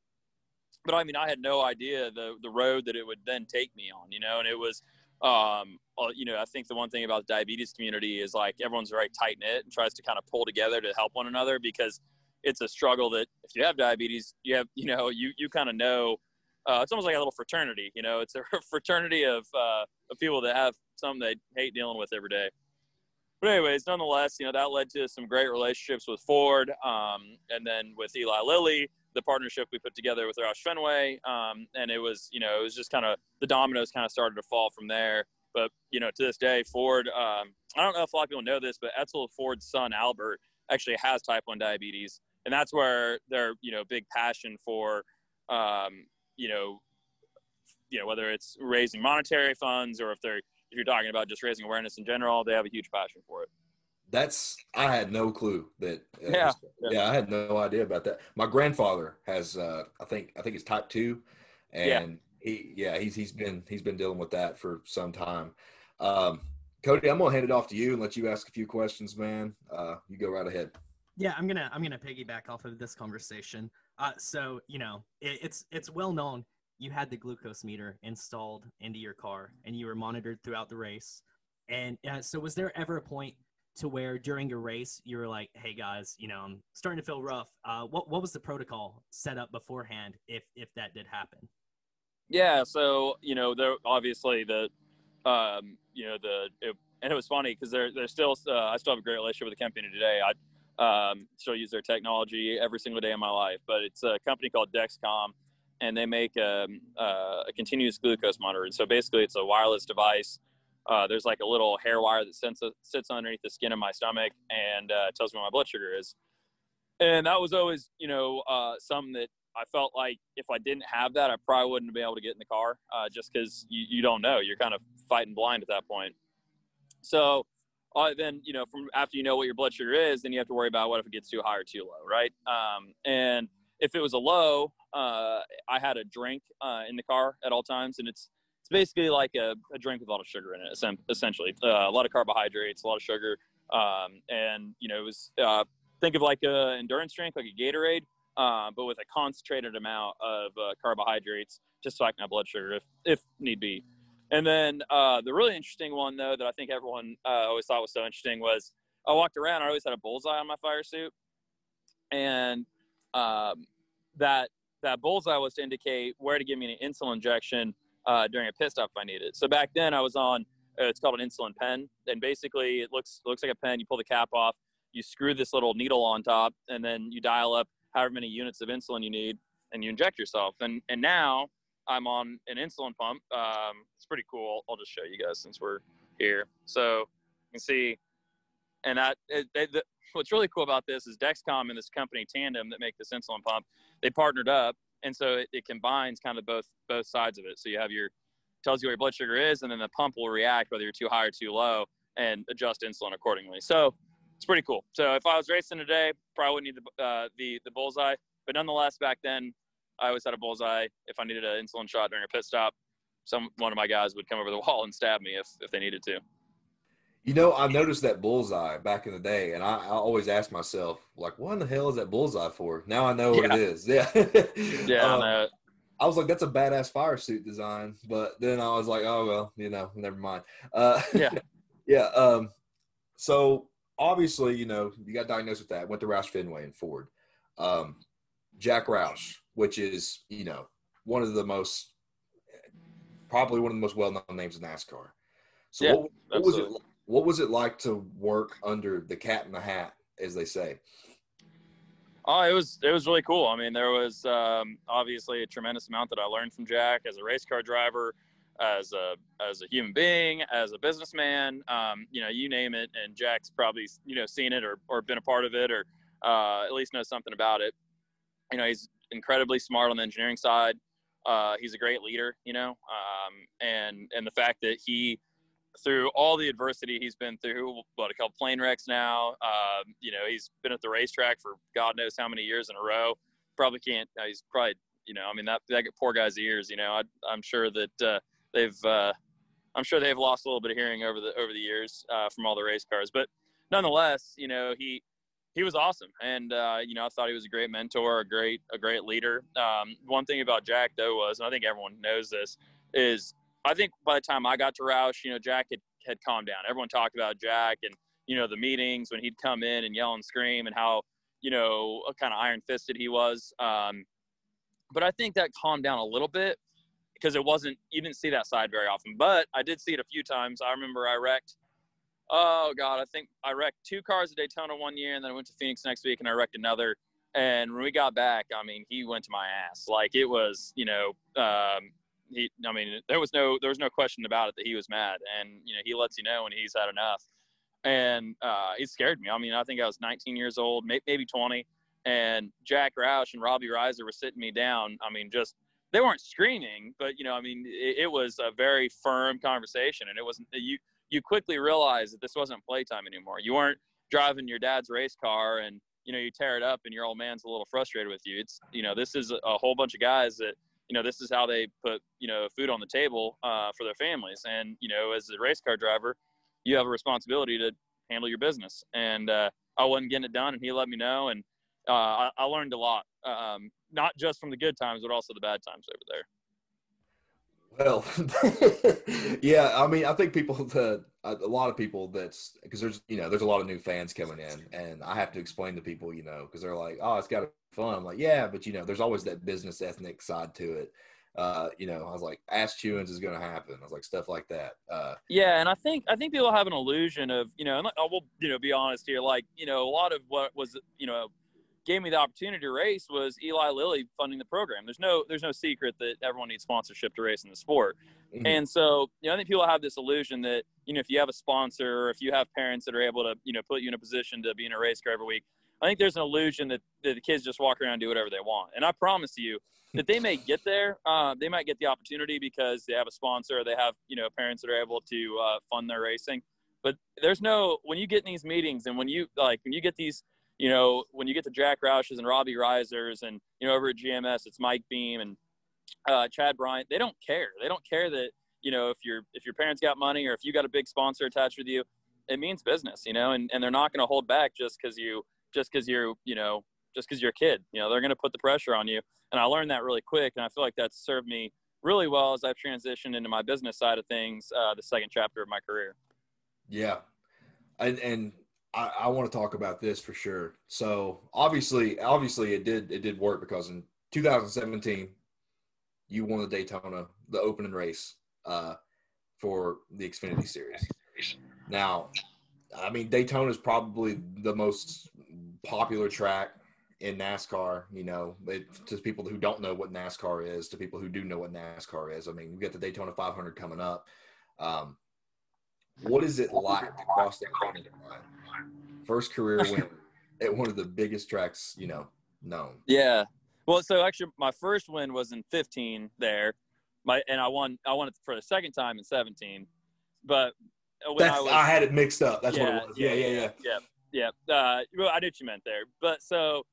but I mean, I had no idea the the road that it would then take me on, you know, and it was. Um, you know, I think the one thing about the diabetes community is like everyone's very tight knit and tries to kind of pull together to help one another because it's a struggle that if you have diabetes, you have, you know, you, you kind of know, uh, it's almost like a little fraternity, you know, it's a fraternity of, uh, of people that have something they hate dealing with every day. But anyways, nonetheless, you know, that led to some great relationships with Ford. Um, and then with Eli Lilly, the partnership we put together with Roush Fenway. Um, and it was, you know, it was just kind of the dominoes kind of started to fall from there. But, you know, to this day, Ford, um, I don't know if a lot of people know this, but Edsel Ford's son, Albert, actually has type 1 diabetes. And that's where their, you know, big passion for, um, you know, you know, whether it's raising monetary funds or if they're, if you're talking about just raising awareness in general, they have a huge passion for it. that's I had no clue that. Uh, Yeah, yeah, yeah. I had no idea about that. My grandfather has, uh, I think, I think it's type two, and he, yeah, he's he's been he's been dealing with that for some time. Um, Cody, I'm gonna hand it off to you and let you ask a few questions, man. Uh, you go right ahead. Yeah, I'm gonna I'm gonna piggyback off of this conversation. Uh, so you know, it, it's it's well known you had the glucose meter installed into your car and you were monitored throughout the race. And uh, so, was there ever a point to where during a race you were like, "Hey guys, you know, I'm starting to feel rough." Uh, what what was the protocol set up beforehand if if that did happen? Yeah, so you know, there obviously the, um, you know, the it, and it was funny because they're they're still uh, I still have a great relationship with the company today. I um, still use their technology every single day of my life, but it's a company called Dexcom, and they make um, uh, a continuous glucose monitor. And so basically, it's a wireless device. Uh, there's like a little hair wire that sits, sits underneath the skin of my stomach and uh, tells me what my blood sugar is. and that was always you know uh, something that I felt like if I didn't have that, I probably wouldn't be able to get in the car, uh, just because you, you don't know. You're kind of fighting blind at that point. So uh, then, you know, from after you know what your blood sugar is, then you have to worry about what if it gets too high or too low, right? Um, and if it was a low, uh, I had a drink uh, in the car at all times, and it's it's basically like a, a drink with a lot of sugar in it, essentially. Uh, a lot of carbohydrates, a lot of sugar, um, and you know, it was uh, think of like a endurance drink, like a Gatorade, uh, but with a concentrated amount of uh, carbohydrates to spike my blood sugar if, if need be. And then the really interesting one, though, that I think everyone always thought was so interesting was I walked around, I always had a bullseye on my fire suit. And um, that, that bullseye was to indicate where to give me an insulin injection uh, during a pit stop if I needed. So back then I was on, uh, it's called an insulin pen. And basically it looks, looks like a pen. You pull the cap off, you screw this little needle on top, and then you dial up however many units of insulin you need, and you inject yourself. And and now I'm on an insulin pump. Um, it's pretty cool. I'll just show you guys since we're here. So you can see, and it, they, the, what's really cool about this is Dexcom and this company Tandem that make this insulin pump. They partnered up, and so it, it combines kind of both both sides of it. So you have your tells you what your blood sugar is, and then the pump will react whether you're too high or too low and adjust insulin accordingly. So it's pretty cool. So if I was racing today, probably wouldn't need the uh, the the bullseye, but nonetheless, back then I always had a bullseye. If I needed an insulin shot during a pit stop, some one of my guys would come over the wall and stab me if if they needed to. You know, I noticed that bullseye back in the day, and I, I always ask myself, like, what in the hell is that bullseye for? Now I know what Yeah. it is. Yeah. Yeah, Um, I know. I was like, that's a badass fire suit design, but then I was like, oh well, you know, never mind. Uh, Yeah. yeah. Um, so obviously, you know, you got diagnosed with that. Went to Roush Fenway and Ford. Um, Jack Roush, which is you know one of the most, probably one of the most well known names in NASCAR. So Yeah, what, what was it? absolutely. What was it like to work under the cat in the hat, as they say? Oh, it was it was really cool. I mean, there was um, obviously a tremendous amount that I learned from Jack as a race car driver, as a as a human being, as a businessman. Um, you know, you name it, and Jack's probably you know seen it or or been a part of it or uh, at least knows something about it. You know, he's incredibly smart on the engineering side. Uh, he's a great leader. You know, um, and and the fact that he through all the adversity he's been through, what a couple plane wrecks now. Um, you know, he's been at the racetrack for God knows how many years in a row. Probably can't. Uh, he's probably, you know, I mean that that poor guy's ears. You know, I, I'm sure that uh, they've, uh, I'm sure they've lost a little bit of hearing over the over the years uh, from all the race cars. But nonetheless, you know, he he was awesome, and uh, you know, I thought he was a great mentor, a great a great leader. Um, one thing about Jack though was, and I think everyone knows this, is I think by the time I got to Roush, you know, Jack had, had calmed down. Everyone talked about Jack and, you know, the meetings when he'd come in and yell and scream and how, you know, kind of iron fisted he was. Um, but I think that calmed down a little bit because it wasn't, you didn't see that side very often. But I did see it a few times. I remember I wrecked, oh God, I think I wrecked two cars at Daytona one year and then I went to Phoenix next week and I wrecked another. And when we got back, I mean, he went to my ass. Like it was, you know, um, he i mean there was no there was no question about it that he was mad and you know he lets you know when he's had enough. And uh it scared me. I mean i think i was 19 years old may, maybe 20 and jack roush and robbie reiser were sitting me down. I mean just they weren't screaming but you know i mean it, it was a very firm conversation and it wasn't you you quickly realized that this wasn't playtime anymore. You weren't driving your dad's race car and you know you tear it up and your old man's a little frustrated with you. It's you know this is a whole bunch of guys that you know this is how they put you know food on the table uh, for their families. And you know as a race car driver you have a responsibility to handle your business. And uh, i wasn't getting it done and he let me know. And uh, I, I learned a lot um, not just from the good times but also the bad times over there Well, yeah, I mean, I think people, a lot of people that's because there's, you know, there's a lot of new fans coming in, and I have to explain to people, you know, because they're like, oh, it's got to be fun. I'm like, yeah, but you know, there's always that business ethnic side to it. Uh, you know, I was like, ass chewings is going to happen. I was like, stuff like that. Uh, Yeah, and I think I think people have an illusion of you know, and I will you know be honest here, like you know, a lot of what was you know gave me the opportunity to race was Eli Lilly funding the program. There's no there's no secret that everyone needs sponsorship to race in the sport, Mhm. and so you know I think people have this illusion that you know if you have a sponsor or if you have parents that are able to you know put you in a position to be in a race car every week, I think there's an illusion that, that the kids just walk around and do whatever they want. And I promise you that they may get there. Uh, they might get the opportunity because they have a sponsor, they have you know parents that are able to uh, fund their racing. But there's no when you get in these meetings and when you like when you get these you know when you get to Jack Roush's and Robbie Reisers and you know over at GMS it's Mike Beam and uh, Chad Bryant. They don't care. They don't care that you know if your if your parents got money or if you got a big sponsor attached with you. It means business, you know, and, and they're not going to hold back just because you just because you're you know just because you're a kid. You know, they're going to put the pressure on you. And I learned that really quick, and I feel like that's served me really well as I've transitioned into my business side of things, uh, the second chapter of my career. Yeah, and and I, I want to talk about this for sure. So obviously, obviously, it did it did work because in 2017, you won the Daytona, the opening race uh, for the Xfinity Series. Now, I mean, Daytona is probably the most popular track in NASCAR, you know, it, to people who don't know what NASCAR is, to people who do know what NASCAR is. I mean, we got the Daytona 500 coming up. Um, what is it like to cross that line? First career win at one of the biggest tracks, you know, known. Yeah. Well, so actually, my first win was in 15 there, my and I won. I won it for the second time in 17, but when I, was, I had it mixed up. That's yeah, what it was. Yeah, yeah, yeah, yeah, yeah. yeah. Uh, well, I knew what you meant there, but so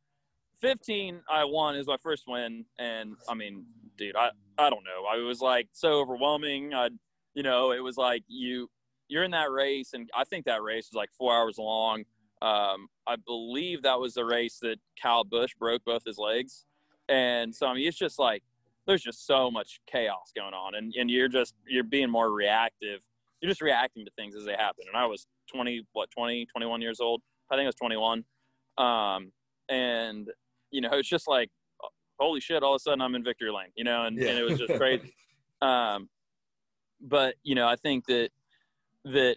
15 I won is my first win, and I mean, dude, I I don't know. I was like so overwhelming. I, you know, it was like you you're in that race, and I think that race was like four hours long. Um, I believe that was the race that Kyle Busch broke both his legs, and so I mean, it's just like there's just so much chaos going on, and and you're just you're being more reactive. You're just reacting to things as they happen. And I was 20, what 20, 21 years old. I think I was 21. Um, and you know, it's just like, holy shit, all of a sudden I'm in victory lane, you know, and, yeah. and it was just crazy. um, but you know, I think that that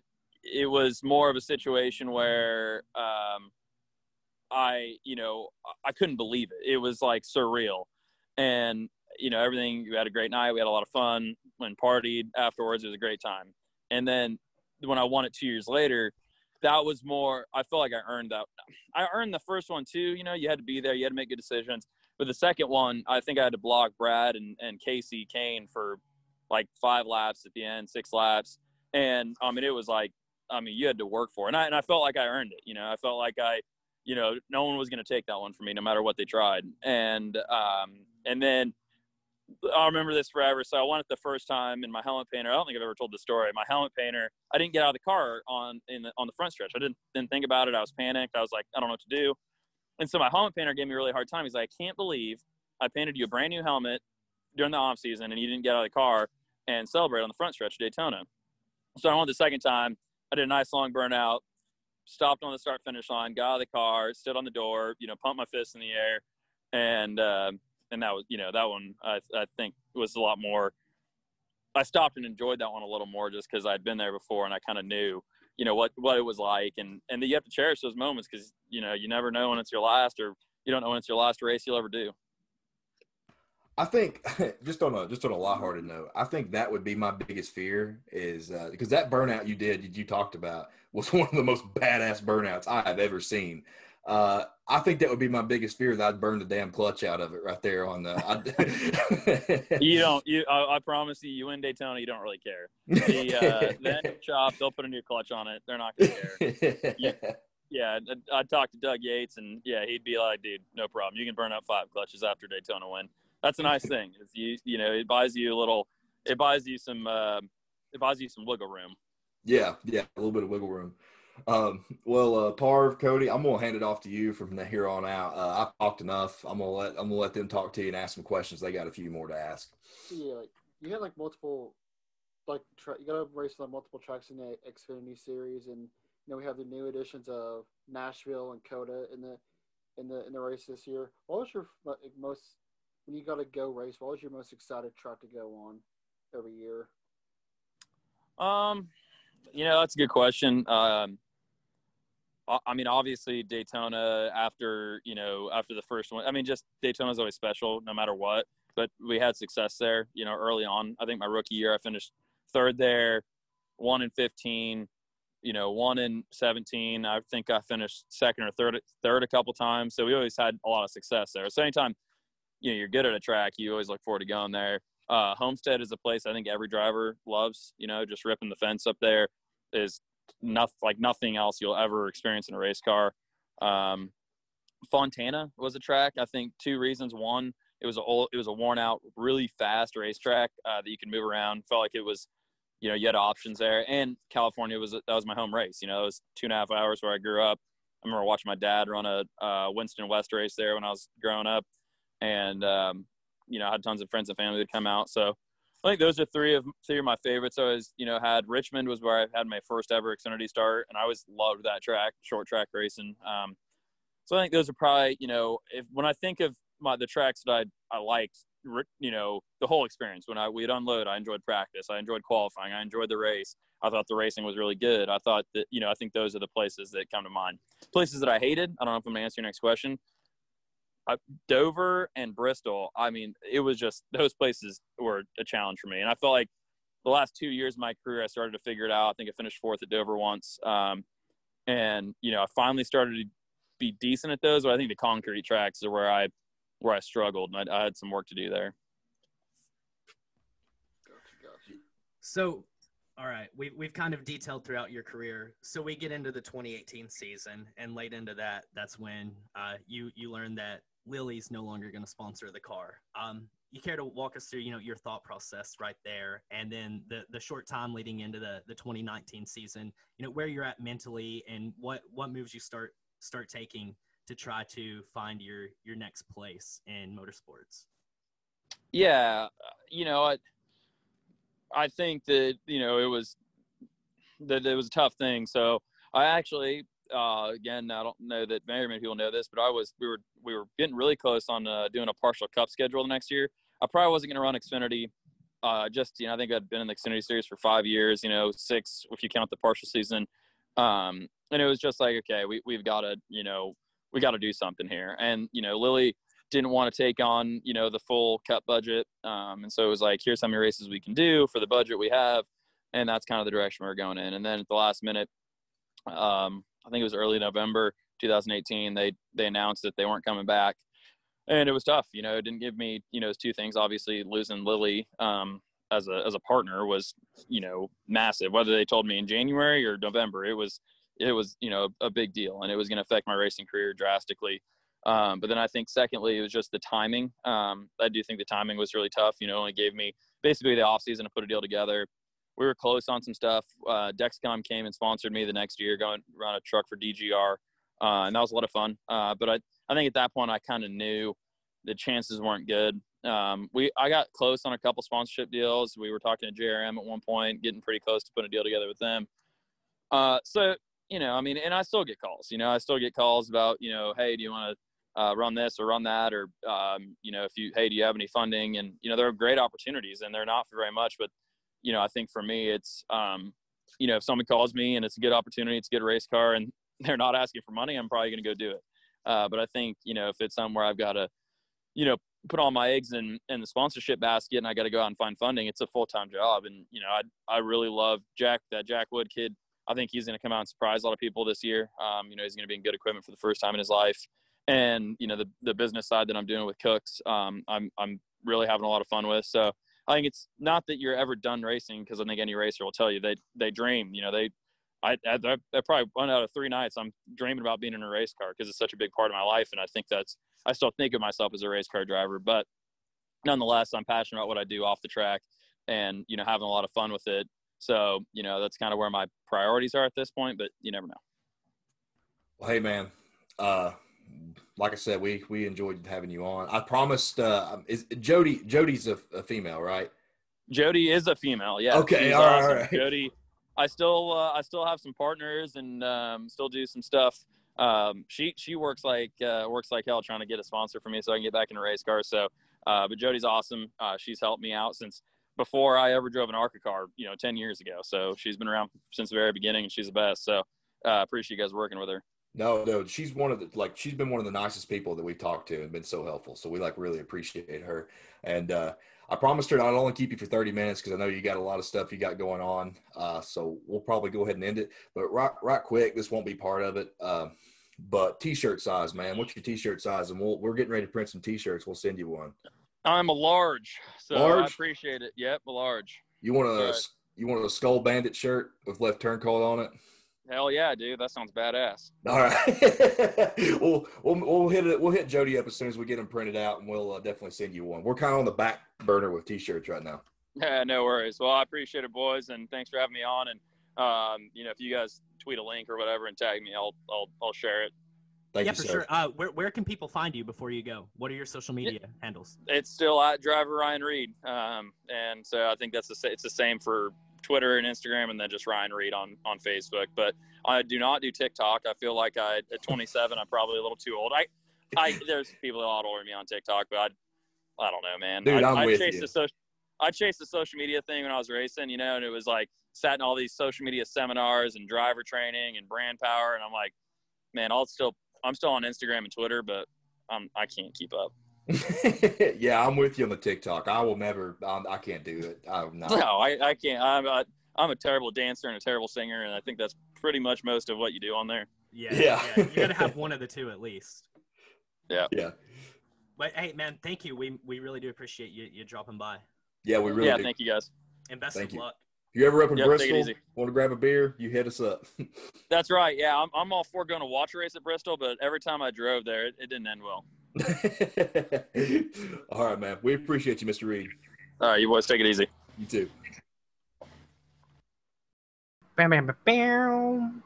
it was more of a situation where um, I, you know, I couldn't believe it. It was like surreal, and you know, everything. We had a great night. We had a lot of fun. When partied afterwards, it was a great time. And then when I won it two years later, that was more i feel like i earned that i earned the first one too you know you had to be there you had to make good decisions but the second one i think i had to block brad and, and Kasey Kahne for like five laps at the end six laps and i mean it was like i mean you had to work for it and i, and I felt like i earned it you know i felt like i you know no one was going to take that one from me no matter what they tried and um and then I'll remember this forever. So I won it the first time in my helmet painter. I don't think I've ever told the story. My helmet painter, I didn't get out of the car on in the, on the front stretch. I didn't didn't think about it. I was panicked. I was like, I don't know what to do. And so my helmet painter gave me a really hard time. He's like, I can't believe I painted you a brand new helmet during the off season and you didn't get out of the car and celebrate on the front stretch of Daytona. So I won the second time. I did a nice long burnout, stopped on the start finish line, got out of the car, stood on the door, you know, pumped my fist in the air, and uh, and that was you know that one I, I think was a lot more i stopped and enjoyed that one a little more just because i'd been there before and i kind of knew you know what what it was like. And and you have to cherish those moments because you know you never know when it's your last or you don't know when it's your last race you'll ever do I think just on a just on a lighthearted note, I think that would be my biggest fear is uh, because that burnout you did you talked about was one of the most badass burnouts I have ever seen. Uh, I think that would be my biggest fear that I'd burn the damn clutch out of it right there on the. you don't. You. I, I, promise you. You win Daytona, you don't really care. The uh, then chop, they'll put a new clutch on it. They're not gonna care. yeah. Yeah, I, would talk to Doug Yates, and yeah, he'd be like, "Dude, no problem. You can burn up five clutches after Daytona win. That's a nice thing. Is you, you know, it buys you a little, it buys you some, uh, it buys you some wiggle room. Yeah, yeah, a little bit of wiggle room. Um, well, uh, Parv, Cody, I'm gonna hand it off to you from here on out. Uh, I've talked enough. I'm gonna let I'm gonna let them talk to you and ask some questions. They got a few more to ask. Yeah, like you had like multiple, like tra- you got to race on multiple tracks in the Xfinity series, and you know we have the new additions of Nashville and COTA in the in the in the race this year. What was your most when you got to go race? What was your most excited track to go on every year? Um, you know that's a good question. Um, I mean, obviously Daytona after you know after the first one. I mean, just Daytona is always special no matter what. But we had success there, you know, early on. I think my rookie year I finished third there, one in fifteen, you know, one in 17. I think I finished second or third, third a couple times. So we always had a lot of success there. So anytime, you know, you're good at a track, you always look forward to going there. Uh, Homestead is a place I think every driver loves. You know, just ripping the fence up there is nothing like nothing else you'll ever experience in a race car. Um, Fontana was a track. I think two reasons. One, it was a old, it was a worn out, really fast racetrack uh, that you can move around. Felt like it was, you know, you had options there. And California was that was my home race. You know, it was two and a half hours where I grew up. I remember watching my dad run a uh, Winston West race there when I was growing up, and um, you know, I had tons of friends and family that come out. So I think those are three of three of my favorites. I was, you know, had Richmond was where I had my first ever Xfinity start, and I always loved that track, short track racing. Um, so I think those are probably, you know, if when I think of my the tracks that I I liked, you know, the whole experience when I we'd unload, I enjoyed practice, I enjoyed qualifying, I enjoyed the race. I thought the racing was really good. I thought that, you know, I think those are the places that come to mind. Places that I hated. I don't know if I'm gonna answer your next question. Uh, Dover and Bristol. I mean, it was just those places were a challenge for me, and I felt like the last two years of my career, I started to figure it out. I think I finished fourth at Dover once, um, and you know, I finally started to be decent at those. But I think the concrete tracks are where I where I struggled, and I, I had some work to do there. So, all right, we, we've kind of detailed throughout your career. So we get into the 2018 season, and late into that, that's when uh, you you learn that Lilly's no longer going to sponsor the car. Um, you care to walk us through, you know, your thought process right there, and then the the short time leading into the the 2019 season, you know, where you're at mentally, and what what moves you start start taking to try to find your your next place in motorsports. Yeah, you know, I I think that you know it was that it was a tough thing. So I actually uh, again, I don't know that very many people know this, but I was we were we were getting really close on uh, doing a partial cup schedule the next year. I probably wasn't going to run Xfinity. Uh, just you know, I think I'd been in the Xfinity series for five years. You know, six if you count the partial season. Um, and it was just like, okay, we we've got to you know we got to do something here. And you know, Lilly didn't want to take on you know the full cup budget, um, and so it was like, here's how many races we can do for the budget we have, and that's kind of the direction we we're going in. And then at the last minute, um, I think it was early November 2018. They they announced that they weren't coming back, and it was tough. You know, it didn't give me you know two things. Obviously, losing Lilly um, as a as a partner was you know massive. Whether they told me in January or November, it was it was you know a big deal, and it was going to affect my racing career drastically. Um, but then I think secondly, it was just the timing. Um, I do think the timing was really tough. You know, only gave me basically the off season to put a deal together we were close on some stuff. Uh, Dexcom came and sponsored me the next year, going run a truck for DGR, uh, and that was a lot of fun. Uh, but I, I think at that point I kind of knew the chances weren't good. Um, we I got close on a couple sponsorship deals. We were talking to JRM at one point, getting pretty close to putting a deal together with them. Uh, so you know, I mean, and I still get calls. You know, I still get calls about you know, hey, do you want to uh, run this or run that, or um, you know, if you hey, do you have any funding? And you know, there are great opportunities, and they're not for very much, but you know, I think for me, it's, um, you know, if someone calls me and it's a good opportunity, it's a good race car and they're not asking for money, I'm probably going to go do it. Uh, but I think, you know, if it's somewhere I've got to, you know, put all my eggs in, in the sponsorship basket and I got to go out and find funding, it's a full-time job. And, you know, I, I really love Jack, that Jack Wood kid. I think he's going to come out and surprise a lot of people this year. Um, you know, he's going to be in good equipment for the first time in his life. And, you know, the, the business side that I'm doing with Kooks, um, I'm, I'm really having a lot of fun with. So, I think it's not that you're ever done racing because I think any racer will tell you they they dream. You know, they I, I, I probably one out of three nights I'm dreaming about being in a race car because it's such a big part of my life, and I think that's I still think of myself as a race car driver, but nonetheless, I'm passionate about what I do off the track, and you know, having a lot of fun with it. So you know, that's kind of where my priorities are at this point, but you never know. Well, hey man, uh, like I said, we we enjoyed having you on. I promised. Uh, is Jody? Jody's a, a female, right? Jody is a female. Yeah. Okay. All awesome. right. Jody. I still uh, I still have some partners and um, still do some stuff. Um, she she works like uh, works like hell trying to get a sponsor for me so I can get back in a race car. So, uh, but Jody's awesome. Uh, she's helped me out since before I ever drove an ARCA car, you know, ten years ago. So she's been around since the very beginning, and she's the best. So, uh, appreciate you guys working with her. No, no, she's one of the like she's been one of the nicest people that we've talked to and been so helpful. So we like really appreciate her. And uh, I promised her I'd only keep you for 30 minutes because I know you got a lot of stuff you got going on. Uh, so we'll probably go ahead and end it. But right, right quick, this won't be part of it. Uh, but t-shirt size, man. What's your t-shirt size? And we'll, we're getting ready to print some t-shirts. We'll send you one. I'm a large, so I Large? appreciate it. Yep, a large. You want a Right. you want a skull bandit shirt with Left Turn Cult on it? Hell yeah, dude. That sounds badass. All right. we'll, we'll we'll hit it. We'll hit Jody up as soon as we get them printed out, and we'll uh, definitely send you one. We're kind of on the back burner with t-shirts right now. Yeah, no worries. Well, I appreciate it, boys, and thanks for having me on. And um, you know, if you guys tweet a link or whatever and tag me, I'll I'll I'll share it. Thank yeah, you, for sir. sure. Uh, where where can people find you before you go? What are your social media handles? It's still at driver Ryan Reed, um, and so I think that's the sa- it's the same for Twitter and Instagram, and then just Ryan Reed on on Facebook. But I do not do TikTok. I feel like I at 27, I'm probably a little too old. I I there's people a lot older than me on TikTok, but I I don't know, man. Dude, I, I'm I with chased you. the social. I chased the social media thing when I was racing, you know, and it was like sat in all these social media seminars and driver training and brand power, and I'm like, man, I'll still I'm still on Instagram and Twitter, but I'm I can't keep up. yeah, I'm with you on the TikTok. I will never. I'm, I can't do it. I'm not. No, I, I can't. I'm a, I'm a terrible dancer and a terrible singer, and I think that's pretty much most of what you do on there. Yeah, Yeah. You got to have one of the two at least. Yeah, Yeah. But hey, man, thank you. We we really do appreciate you you dropping by, yeah, we really yeah, do. thank you guys. and best Thank of you. luck. If you're ever up in Yep, Bristol, want to grab a beer, you hit us up. That's right. Yeah, I'm, I'm all for going to watch a race at Bristol, but every time I drove there, it, it didn't end well. All right, man. We appreciate you, Mr. Reed. All right, you boys take it easy. You too. Bam, bam, bam, bam.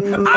John.